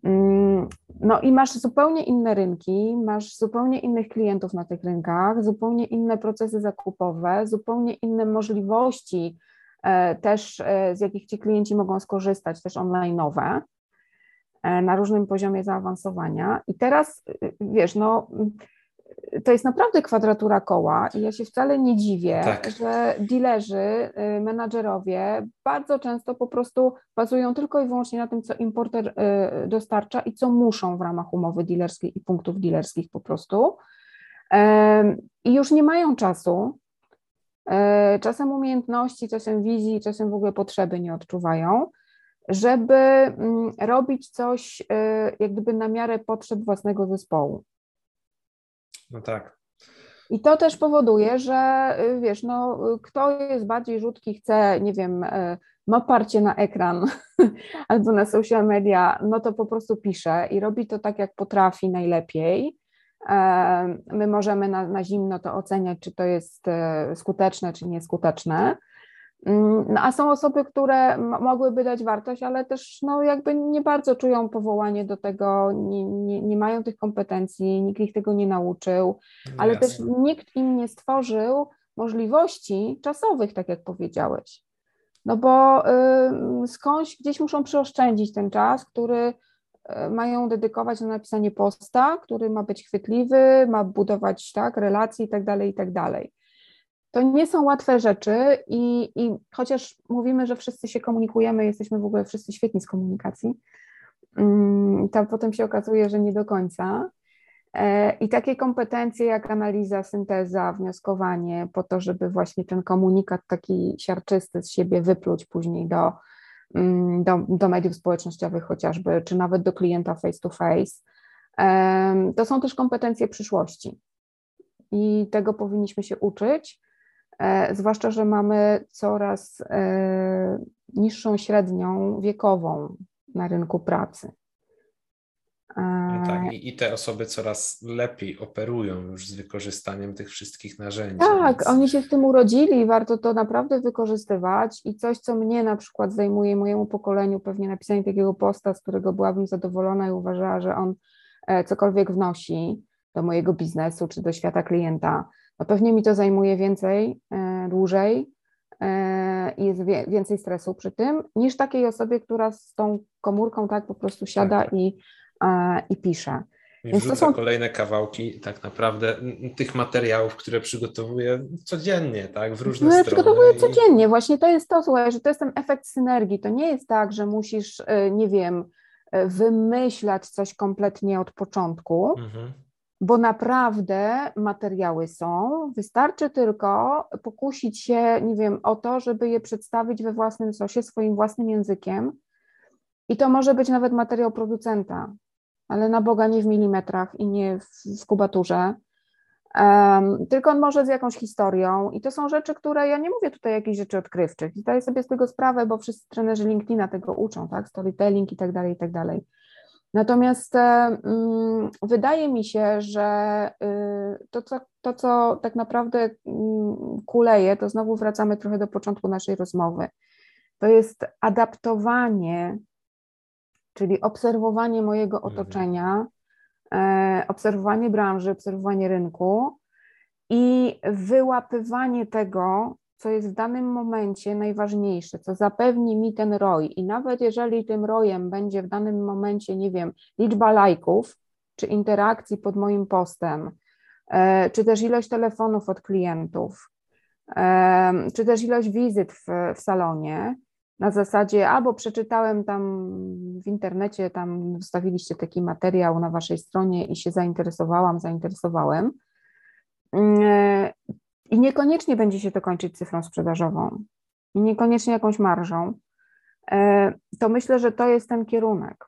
Mm, no i masz zupełnie inne rynki, masz zupełnie innych klientów na tych rynkach, zupełnie inne procesy zakupowe, zupełnie inne możliwości e, też, e, z jakich ci klienci mogą skorzystać, też online'owe e, na różnym poziomie zaawansowania. I teraz, wiesz, no to jest naprawdę kwadratura koła i ja się wcale nie dziwię, tak. że dealerzy, y, menadżerowie bardzo często po prostu bazują tylko i wyłącznie na tym, co importer y, dostarcza i co muszą w ramach umowy dealerskiej i punktów dealerskich po prostu. I już nie mają czasu, e, czasem umiejętności, czasem wizji, czasem w ogóle potrzeby nie odczuwają, żeby mm, robić coś y, jak gdyby na miarę potrzeb własnego zespołu. No tak. I to też powoduje, że y, wiesz, no, kto jest bardziej rzutki, chce, nie wiem, y, ma parcie na ekran [laughs] albo na social media, no to po prostu pisze i robi to tak, jak potrafi najlepiej. My możemy na, na zimno to oceniać, czy to jest y, skuteczne, czy nieskuteczne. Mm, no, a są osoby, które mogłyby dać wartość, ale też no, jakby nie bardzo czują powołanie do tego, nie, nie, nie mają tych kompetencji, nikt ich tego nie nauczył, no ale Jasne. też nikt im nie stworzył możliwości czasowych, tak jak powiedziałeś. No bo y, skądś gdzieś muszą przeoszczędzić ten czas, który y, mają dedykować na napisanie posta, który ma być chwytliwy, ma budować tak, relacje i tak dalej, i tak dalej to nie są łatwe rzeczy i, i chociaż mówimy, że wszyscy się komunikujemy, jesteśmy w ogóle wszyscy świetni z komunikacji, mm, to potem się okazuje, że nie do końca. E, I takie kompetencje jak analiza, synteza, wnioskowanie, po to, żeby właśnie ten komunikat taki siarczysty z siebie wypluć później do, mm, do, do mediów społecznościowych chociażby, czy nawet do klienta face to face, to są też kompetencje przyszłości. I tego powinniśmy się uczyć, zwłaszcza, że mamy coraz e, niższą średnią wiekową na rynku pracy. No tak, i, i te osoby coraz lepiej operują już z wykorzystaniem tych wszystkich narzędzi. Tak, więc... oni się z tym urodzili, warto to naprawdę wykorzystywać i coś, co mnie na przykład zajmuje, mojemu pokoleniu, pewnie napisanie takiego posta, z którego byłabym zadowolona i uważała, że on e, cokolwiek wnosi do mojego biznesu czy do świata klienta, no pewnie mi to zajmuje więcej, e, dłużej e, i jest więcej stresu przy tym, niż takiej osobie, która z tą komórką tak po prostu siada tak. i i piszę. I Więc są kolejne kawałki tak naprawdę tych materiałów, które przygotowuję codziennie, tak, w różne no, strony. Przygotowuję i... codziennie, właśnie to jest to, słuchaj, że to jest ten efekt synergii. To nie jest tak, że musisz, y, nie wiem, wymyślać coś kompletnie od początku, mhm. Bo naprawdę materiały są. Wystarczy tylko pokusić się, nie wiem, o to, żeby je przedstawić we własnym sosie, swoim własnym językiem. I to może być nawet materiał producenta, ale na Boga nie w milimetrach i nie w, w kubaturze, um, tylko on może z jakąś historią i to są rzeczy, które, ja nie mówię tutaj jakichś rzeczy odkrywczych, zdaję sobie z tego sprawę, bo wszyscy trenerzy LinkedIna tego uczą, tak, storytelling i tak dalej, i tak dalej. Natomiast um, wydaje mi się, że y, to, co, to, co tak naprawdę y, kuleje, to znowu wracamy trochę do początku naszej rozmowy, to jest adaptowanie czyli obserwowanie mojego mhm. otoczenia, e, obserwowanie branży, obserwowanie rynku i wyłapywanie tego, co jest w danym momencie najważniejsze, co zapewni mi ten ROI. I nawet jeżeli tym ROIem będzie w danym momencie, nie wiem, liczba lajków, czy interakcji pod moim postem, e, czy też ilość telefonów od klientów, e, czy też ilość wizyt w, w salonie, na zasadzie albo przeczytałem tam w internecie, tam wstawiliście taki materiał na waszej stronie i się zainteresowałam, zainteresowałem. I niekoniecznie będzie się to kończyć cyfrą sprzedażową, i niekoniecznie jakąś marżą. E, to myślę, że to jest ten kierunek.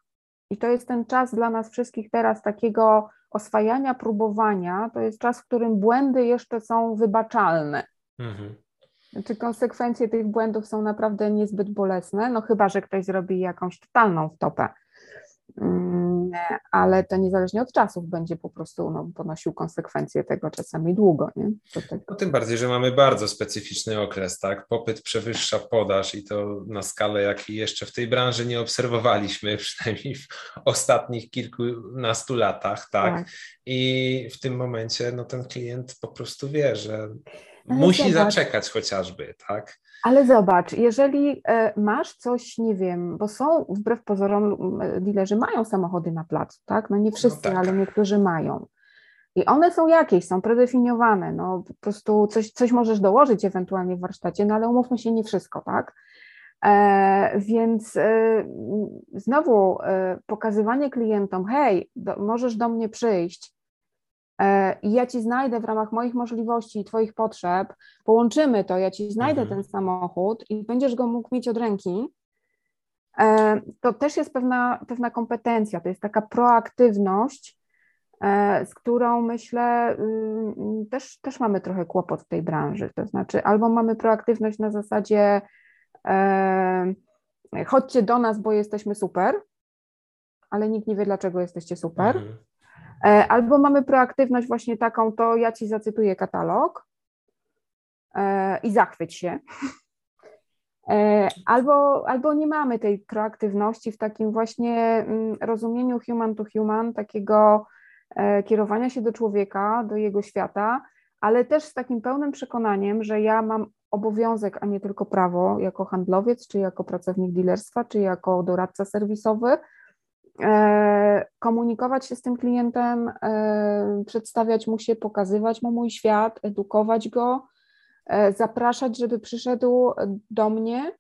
I to jest ten czas dla nas wszystkich teraz takiego oswajania, próbowania. To jest czas, w którym błędy jeszcze są wybaczalne. Mhm. Czy konsekwencje tych błędów są naprawdę niezbyt bolesne? No chyba, że ktoś zrobi jakąś totalną wtopę. Mm, ale to niezależnie od czasów będzie po prostu no, ponosił konsekwencje tego czasami długo. Nie? Tak. No, tym bardziej, że mamy bardzo specyficzny okres, tak? Popyt przewyższa podaż i to na skalę, jakiej jeszcze w tej branży nie obserwowaliśmy, [laughs] przynajmniej w ostatnich kilkunastu latach, tak? tak. I w tym momencie no, ten klient po prostu wie, że ale Musi zobacz, zaczekać chociażby, tak? Ale zobacz, jeżeli e, masz coś, nie wiem, bo są wbrew pozorom dealerzy mają samochody na placu, tak? No nie no wszyscy, no tak. ale niektórzy mają. I one są jakieś, są predefiniowane, no po prostu coś, coś możesz dołożyć ewentualnie w warsztacie, no ale umówmy się, nie wszystko, tak? E, więc e, znowu e, pokazywanie klientom, hej, do, możesz do mnie przyjść, i ja ci znajdę w ramach moich możliwości i Twoich potrzeb, połączymy to, ja ci znajdę mhm. ten samochód i będziesz go mógł mieć od ręki, e, to też jest pewna, pewna kompetencja, to jest taka proaktywność, e, z którą myślę mm, też, też mamy trochę kłopot w tej branży. To znaczy, albo mamy proaktywność na zasadzie chodźcie do nas, bo jesteśmy super, ale nikt nie wie, dlaczego jesteście super. Mhm. E, albo mamy proaktywność właśnie taką, to ja ci zacytuję katalog e, i zachwyć się. E, albo, albo nie mamy tej proaktywności w takim właśnie mm, rozumieniu human to human, takiego kierowania się do człowieka, do jego świata, ale też z takim pełnym przekonaniem, że ja mam obowiązek, a nie tylko prawo, jako handlowiec, czy jako pracownik dealerstwa, czy jako doradca serwisowy, komunikować się z tym klientem, e, przedstawiać mu się, pokazywać mu mój świat, edukować go zapraszać, żeby przyszedł do mnie,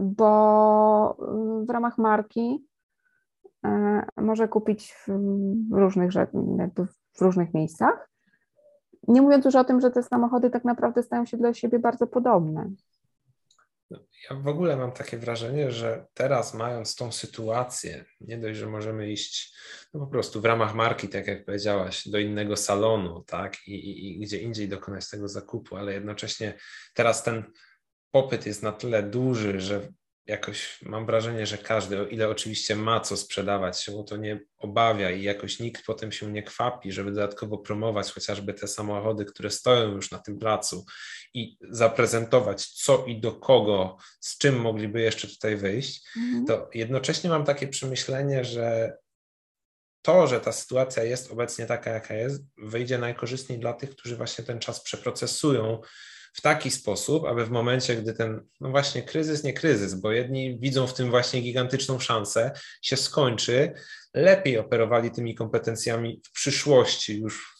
bo w ramach marki może kupić w różnych, jakby w różnych miejscach. Nie mówiąc już o tym, że te samochody tak naprawdę stają się dla siebie bardzo podobne. Ja w ogóle mam takie wrażenie, że teraz mając tą sytuację, nie dość, że możemy iść no po prostu w ramach marki, tak jak powiedziałaś, do innego salonu, tak, i, i, i gdzie indziej dokonać tego zakupu, ale jednocześnie teraz ten popyt jest na tyle duży, że jakoś mam wrażenie, że każdy, o ile oczywiście ma co sprzedawać, się o to nie obawia i jakoś nikt potem się nie kwapi, żeby dodatkowo promować chociażby te samochody, które stoją już na tym placu i zaprezentować co i do kogo, z czym mogliby jeszcze tutaj wyjść, mhm. to jednocześnie mam takie przemyślenie, że to, że ta sytuacja jest obecnie taka, jaka jest, wyjdzie najkorzystniej dla tych, którzy właśnie ten czas przeprocesują w taki sposób, aby w momencie, gdy ten, no właśnie kryzys, nie kryzys, bo jedni widzą w tym właśnie gigantyczną szansę, się skończy, lepiej operowali tymi kompetencjami w przyszłości, już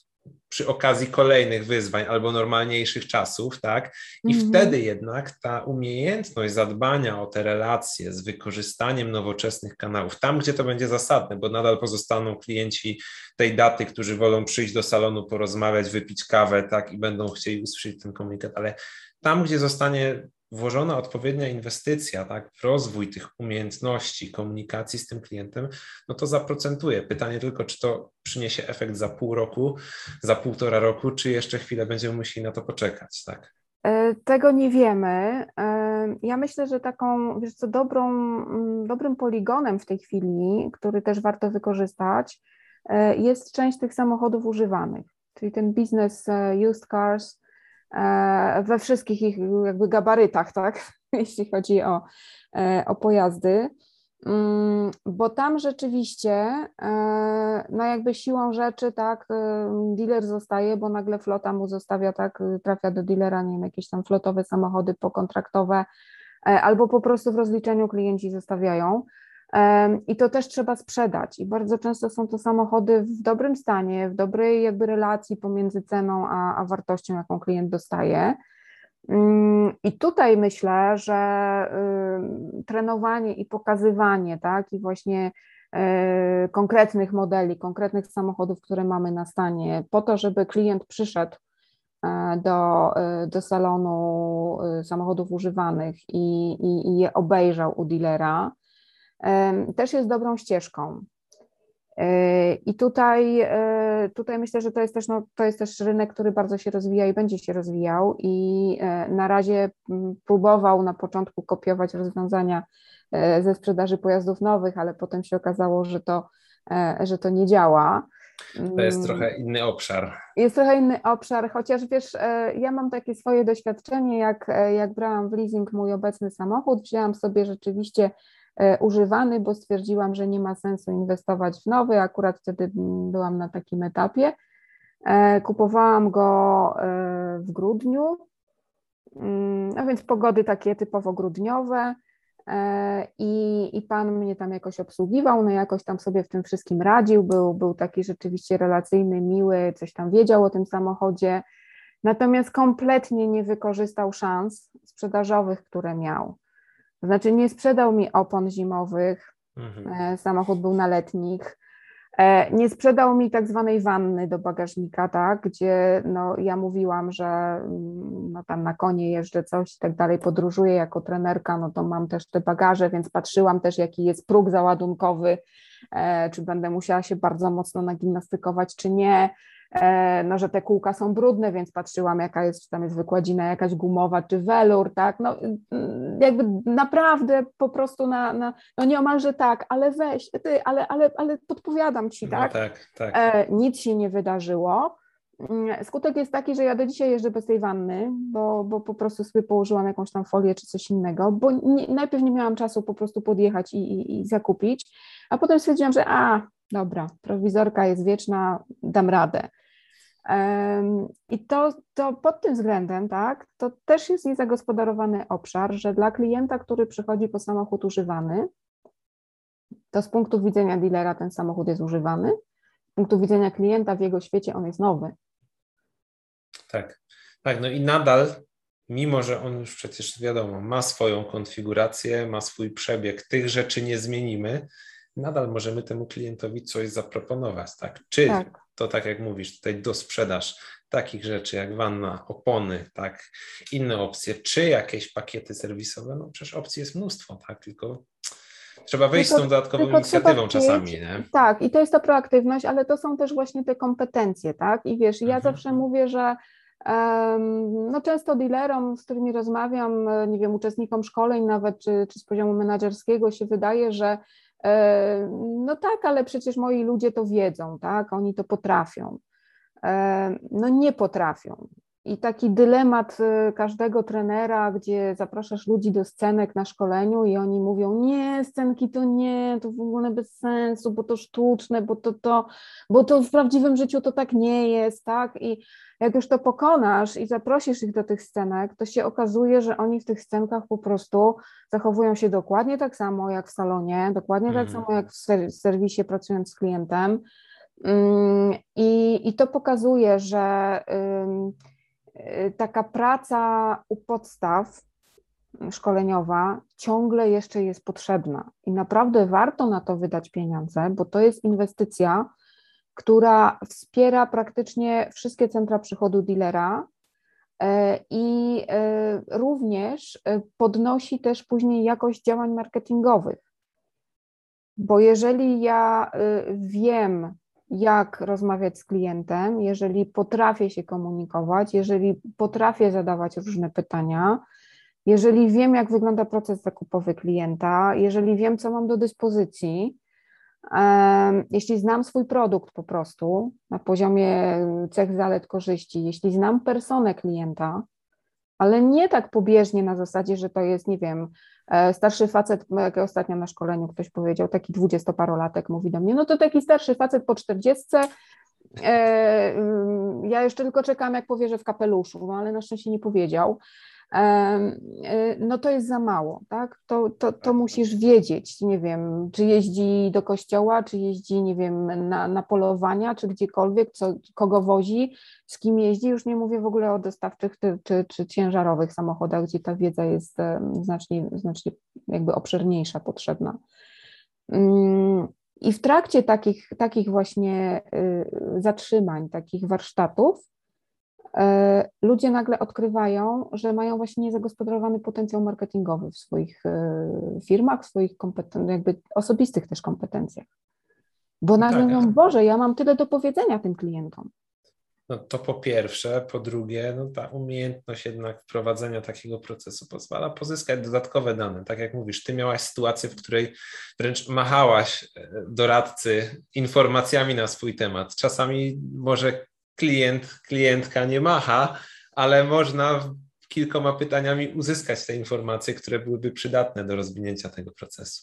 przy okazji kolejnych wyzwań albo normalniejszych czasów, tak? I -hmm. wtedy jednak ta umiejętność zadbania o te relacje z wykorzystaniem nowoczesnych kanałów, tam gdzie to będzie zasadne, bo nadal pozostaną klienci tej daty, którzy wolą przyjść do salonu, porozmawiać, wypić kawę, tak? I będą chcieli usłyszeć ten komunikat, ale tam, gdzie zostanie włożona odpowiednia inwestycja tak, w rozwój tych umiejętności komunikacji z tym klientem, no to zaprocentuje. Pytanie tylko, czy to przyniesie efekt za pół roku, za półtora roku, czy jeszcze chwilę będziemy musieli na to poczekać, tak? E, tego nie wiemy. E, ja myślę, że taką, wiesz co, dobrą, mm, dobrym poligonem w tej chwili, który też warto wykorzystać, e, jest część tych samochodów używanych, czyli ten biznes used cars, we wszystkich ich jakby gabarytach, tak, [laughs] jeśli chodzi o, e, o pojazdy, mm, bo tam rzeczywiście, e, no jakby siłą rzeczy, tak, dealer zostaje, bo nagle flota mu zostawia, tak, trafia do dealera, nie wiem, jakieś tam flotowe samochody pokontraktowe, albo po prostu w rozliczeniu klienci zostawiają. I to też trzeba sprzedać. I bardzo często są to samochody w dobrym stanie, w dobrej jakby relacji pomiędzy ceną a, a wartością, jaką klient dostaje. Mm, I tutaj myślę, że trenowanie i pokazywanie, tak, i właśnie e, konkretnych modeli, konkretnych samochodów, które mamy na stanie, po to, żeby klient przyszedł e, do, e, do salonu samochodów używanych i, i, i je obejrzał u dealera, też jest dobrą ścieżką. E, I tutaj, e, tutaj myślę, że to jest, też, no, to jest też rynek, który bardzo się rozwija i będzie się rozwijał i e, na razie próbował na początku kopiować rozwiązania ze sprzedaży pojazdów nowych, ale potem się okazało, że to, że to nie działa. To jest trochę inny obszar. Jest trochę inny obszar, chociaż wiesz, ja mam takie swoje doświadczenie, jak, jak brałam w leasing mój obecny samochód, wzięłam sobie rzeczywiście używany, bo stwierdziłam, że nie ma sensu inwestować w nowy. Akurat wtedy byłam na takim etapie. E, kupowałam go e, w grudniu, mm, no więc pogody takie typowo grudniowe. I, I pan mnie tam jakoś obsługiwał, no jakoś tam sobie w tym wszystkim radził, był, był taki rzeczywiście relacyjny, miły, coś tam wiedział o tym samochodzie, natomiast kompletnie nie wykorzystał szans sprzedażowych, które miał. Znaczy nie sprzedał mi opon zimowych, mhm. E, samochód był na letnich, e, nie sprzedał mi tak zwanej wanny do bagażnika, tak, gdzie no, ja mówiłam, że mm, no, tam na konie jeżdżę coś i tak dalej, podróżuję jako trenerka, no to mam też te bagaże, więc patrzyłam też jaki jest próg załadunkowy, e, czy będę musiała się bardzo mocno nagimnastykować, czy nie, no, że te kółka są brudne, więc patrzyłam, jaka jest, czy tam jest wykładzina jakaś gumowa, czy welur, tak, no mm, jakby naprawdę po prostu na, na no nieomalże tak, ale weź, ty, ale, ale, ale podpowiadam ci, no tak? No tak, tak. E, nic się nie wydarzyło. Mm, skutek jest taki, że ja do dzisiaj jeżdżę bez tej wanny, bo, bo po prostu sobie położyłam jakąś tam folię czy coś innego, bo nie, najpierw nie miałam czasu po prostu podjechać i, i, i zakupić, a potem stwierdziłam, że a, dobra, prowizorka jest wieczna, dam radę. I to, to pod tym względem, tak, to też jest niezagospodarowany obszar, że dla klienta, który przychodzi po samochód używany, to z punktu widzenia dealera ten samochód jest używany, z punktu widzenia klienta w jego świecie on jest nowy. Tak. Tak, no i nadal, mimo że on już przecież wiadomo, ma swoją konfigurację, ma swój przebieg, tych rzeczy nie zmienimy, nadal możemy temu klientowi coś zaproponować, tak? Czy tak. To tak jak mówisz, tutaj do sprzedaż takich rzeczy jak wanna, opony, tak, inne opcje, czy jakieś pakiety serwisowe, no przecież opcji jest mnóstwo, tak, tylko trzeba wejść tylko, z tą dodatkową inicjatywą czasami, nie? Tak, i to jest ta proaktywność, ale to są też właśnie te kompetencje, tak, i wiesz, ja mhm. zawsze mówię, że no często dealerom, z którymi rozmawiam, nie wiem, uczestnikom szkoleń nawet, czy, czy z poziomu menedżerskiego się wydaje, że no tak, ale przecież moi ludzie to wiedzą, tak, oni to potrafią. No nie potrafią. I taki dylemat y, każdego trenera, gdzie zapraszasz ludzi do scenek na szkoleniu i oni mówią, nie, scenki to nie, to w ogóle bez sensu, bo to sztuczne, bo to, to, bo to w prawdziwym życiu to tak nie jest, tak? I jak już to pokonasz i zaprosisz ich do tych scenek, to się okazuje, że oni w tych scenkach po prostu zachowują się dokładnie tak samo jak w salonie, dokładnie tak mhm. samo jak w serwisie pracując z klientem. I, i to pokazuje, że taka praca u podstaw szkoleniowa ciągle jeszcze jest potrzebna i naprawdę warto na to wydać pieniądze, bo to jest inwestycja, która wspiera praktycznie wszystkie centra przychodu dealera e, i e, również e, podnosi też później jakość działań marketingowych. Bo jeżeli ja wiem, jak rozmawiać z klientem, jeżeli potrafię się komunikować, jeżeli potrafię zadawać różne pytania, jeżeli wiem, jak wygląda proces zakupowy klienta, jeżeli wiem, co mam do dyspozycji, jeśli znam swój produkt po prostu na poziomie cech, zalet, korzyści, jeśli znam personę klienta, ale nie tak pobieżnie na zasadzie, że to jest, nie wiem, e, starszy facet, jak ostatnio na szkoleniu ktoś powiedział, taki dwudziestoparolatek mówi do mnie, no to taki starszy facet po czterdziestce, e, mm, ja jeszcze tylko czekam, jak powie, że w kapeluszu, no ale na szczęście nie powiedział. Y, no to jest za mało, tak? To, to, to tak. musisz wiedzieć, nie wiem, czy jeździ do kościoła, czy jeździ, nie wiem, na, na polowania, czy gdziekolwiek, co, kogo wozi, z kim jeździ, już nie mówię w ogóle o dostawczych czy, czy, czy ciężarowych samochodach, gdzie ta wiedza jest znacznie, znacznie jakby obszerniejsza, potrzebna. Mm, I w trakcie takich, takich właśnie y, zatrzymań, takich warsztatów, E, ludzie nagle odkrywają, że mają właśnie niezagospodarowany potencjał marketingowy w swoich e, firmach, w swoich kompetencjach, jakby osobistych też kompetencjach. Bo nagle tak. mówią, Boże, ja mam tyle do powiedzenia tym klientom. No to po pierwsze, po drugie, no ta umiejętność jednak wprowadzenia takiego procesu pozwala pozyskać dodatkowe dane. Tak jak mówisz, ty miałaś sytuację, w której wręcz machałaś e, doradcy informacjami na swój temat. Czasami może klient, klientka nie macha, ale można kilkoma pytaniami uzyskać te informacje, które byłyby przydatne do rozwinięcia tego procesu.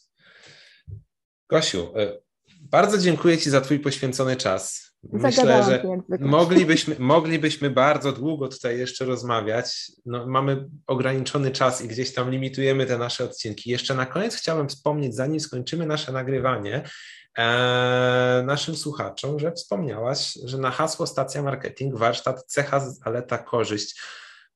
Gosiu, e, bardzo dziękuję Ci za Twój poświęcony czas. Myślę, że moglibyśmy, moglibyśmy bardzo długo tutaj jeszcze rozmawiać. No, mamy ograniczony czas i gdzieś tam limitujemy te nasze odcinki. Jeszcze na koniec chciałem wspomnieć, zanim skończymy nasze nagrywanie, naszym słuchaczom, że wspomniałaś, że na hasło stacja marketing warsztat cecha, zaleta, korzyść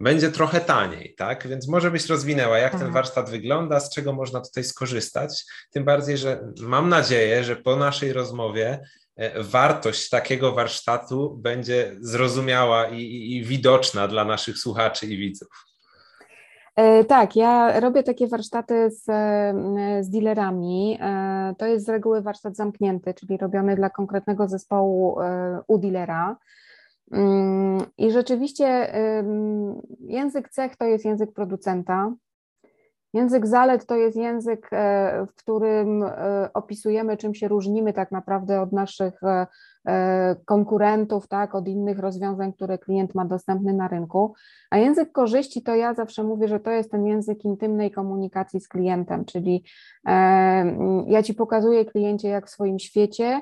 będzie trochę taniej, tak? Więc może byś rozwinęła, jak ten mhm. warsztat wygląda, z czego można tutaj skorzystać. Tym bardziej, że mam nadzieję, że po naszej rozmowie e, wartość takiego warsztatu będzie zrozumiała i, i, i widoczna dla naszych słuchaczy i widzów. E, tak, ja robię takie warsztaty z, e, z dealerami. E, to jest z reguły warsztat zamknięty, czyli robiony dla konkretnego zespołu u dealera. Mm, I rzeczywiście język cech to jest język producenta. Język zalet to jest język, w którym opisujemy, czym się różnimy tak naprawdę od naszych konkurentów, tak, od innych rozwiązań, które klient ma dostępny na rynku. A język korzyści to ja zawsze mówię, że to jest ten język intymnej komunikacji z klientem, czyli e, ja ci pokazuję kliencie, jak w swoim świecie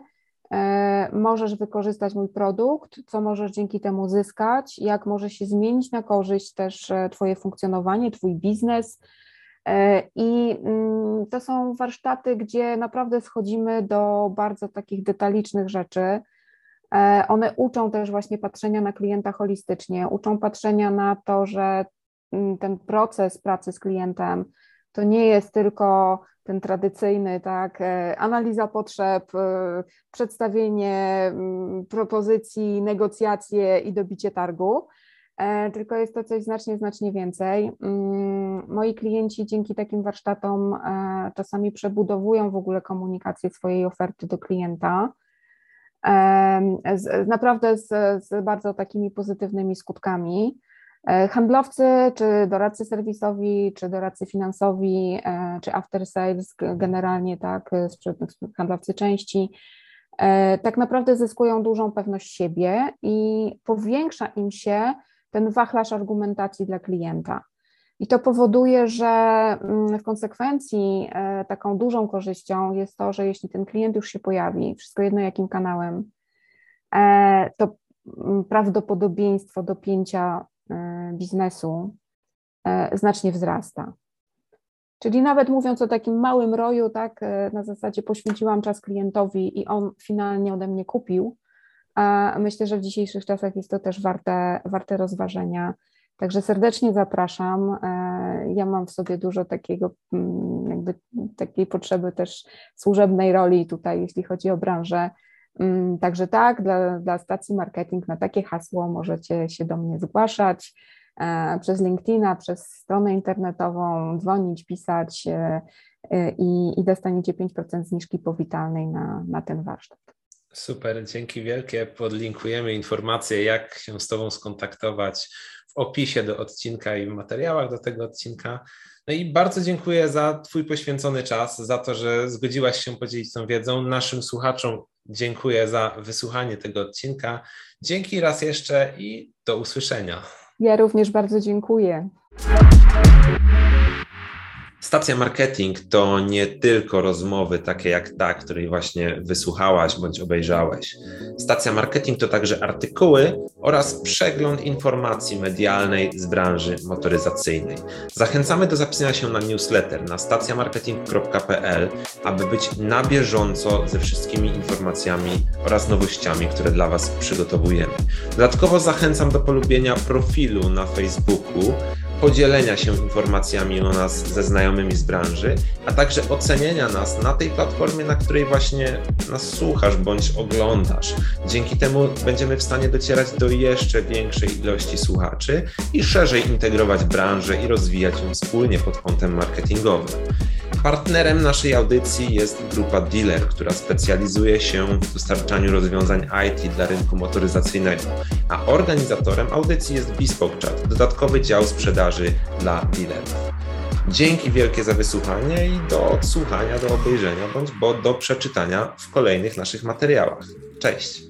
e, możesz wykorzystać mój produkt, co możesz dzięki temu zyskać, jak może się zmienić na korzyść też Twoje funkcjonowanie, Twój biznes. I mm, to są warsztaty, gdzie naprawdę schodzimy do bardzo takich detalicznych rzeczy. E, one uczą też właśnie patrzenia na klienta holistycznie, uczą patrzenia na to, że mm, ten proces pracy z klientem to nie jest tylko ten tradycyjny, tak, e, analiza potrzeb, e, przedstawienie mm, propozycji, negocjacje i dobicie targu, tylko jest to coś znacznie, znacznie więcej. Mm, moi klienci dzięki takim warsztatom czasami przebudowują w ogóle komunikację swojej oferty do klienta z, naprawdę z, z bardzo takimi pozytywnymi skutkami. E, handlowcy, czy doradcy serwisowi, czy doradcy finansowi, e, czy after sales, generalnie tak, handlowcy części, e, tak naprawdę zyskują dużą pewność siebie i powiększa im się ten wachlarz argumentacji dla klienta. I to powoduje, że mm, w konsekwencji e, taką dużą korzyścią jest to, że jeśli ten klient już się pojawi, wszystko jedno jakim kanałem, e, to mm, prawdopodobieństwo dopięcia e, biznesu znacznie wzrasta. Czyli nawet mówiąc o takim małym roju, tak, na zasadzie poświęciłam czas klientowi i on finalnie ode mnie kupił, myślę, że w dzisiejszych czasach jest to też warte, warte rozważenia Także serdecznie zapraszam. E, ja mam w sobie dużo takiego, mm, jakby takiej potrzeby też służebnej roli tutaj, jeśli chodzi o branżę. Mm, także tak, dla, dla stacji marketing na takie hasło możecie się do mnie zgłaszać e, przez LinkedIna, przez stronę internetową, dzwonić, pisać e, i, i dostaniecie 5% zniżki powitalnej na, na ten warsztat. Super, dzięki wielkie. Podlinkujemy informacje, jak się z Tobą skontaktować w opisie do odcinka i w materiałach do tego odcinka. No i bardzo dziękuję za Twój poświęcony czas, za to, że zgodziłaś się podzielić tą wiedzą. Naszym słuchaczom dziękuję za wysłuchanie tego odcinka. Dzięki raz jeszcze i do usłyszenia. Ja również bardzo dziękuję. Stacja marketing to nie tylko rozmowy takie jak ta, której właśnie wysłuchałaś bądź obejrzałeś. Stacja marketing to także artykuły oraz przegląd informacji medialnej z branży motoryzacyjnej. Zachęcamy do zapisania się na newsletter na stacjamarketing.pl, aby być na bieżąco ze wszystkimi informacjami oraz nowościami, które dla Was przygotowujemy. Dodatkowo zachęcam do polubienia profilu na Facebooku podzielenia się informacjami o nas ze znajomymi z branży, a także ocenienia nas na tej platformie, na której właśnie nas słuchasz bądź oglądasz. Dzięki temu będziemy w stanie docierać do jeszcze większej ilości słuchaczy i szerzej integrować branżę i rozwijać ją wspólnie pod kątem marketingowym. Partnerem naszej audycji jest grupa Dealer, która specjalizuje się w dostarczaniu rozwiązań IT dla rynku motoryzacyjnego, a organizatorem audycji jest Bespoke Chat, dodatkowy dział sprzedaży dla dealerów. Dzięki wielkie za wysłuchanie i do odsłuchania, do obejrzenia bądź bo do przeczytania w kolejnych naszych materiałach. Cześć!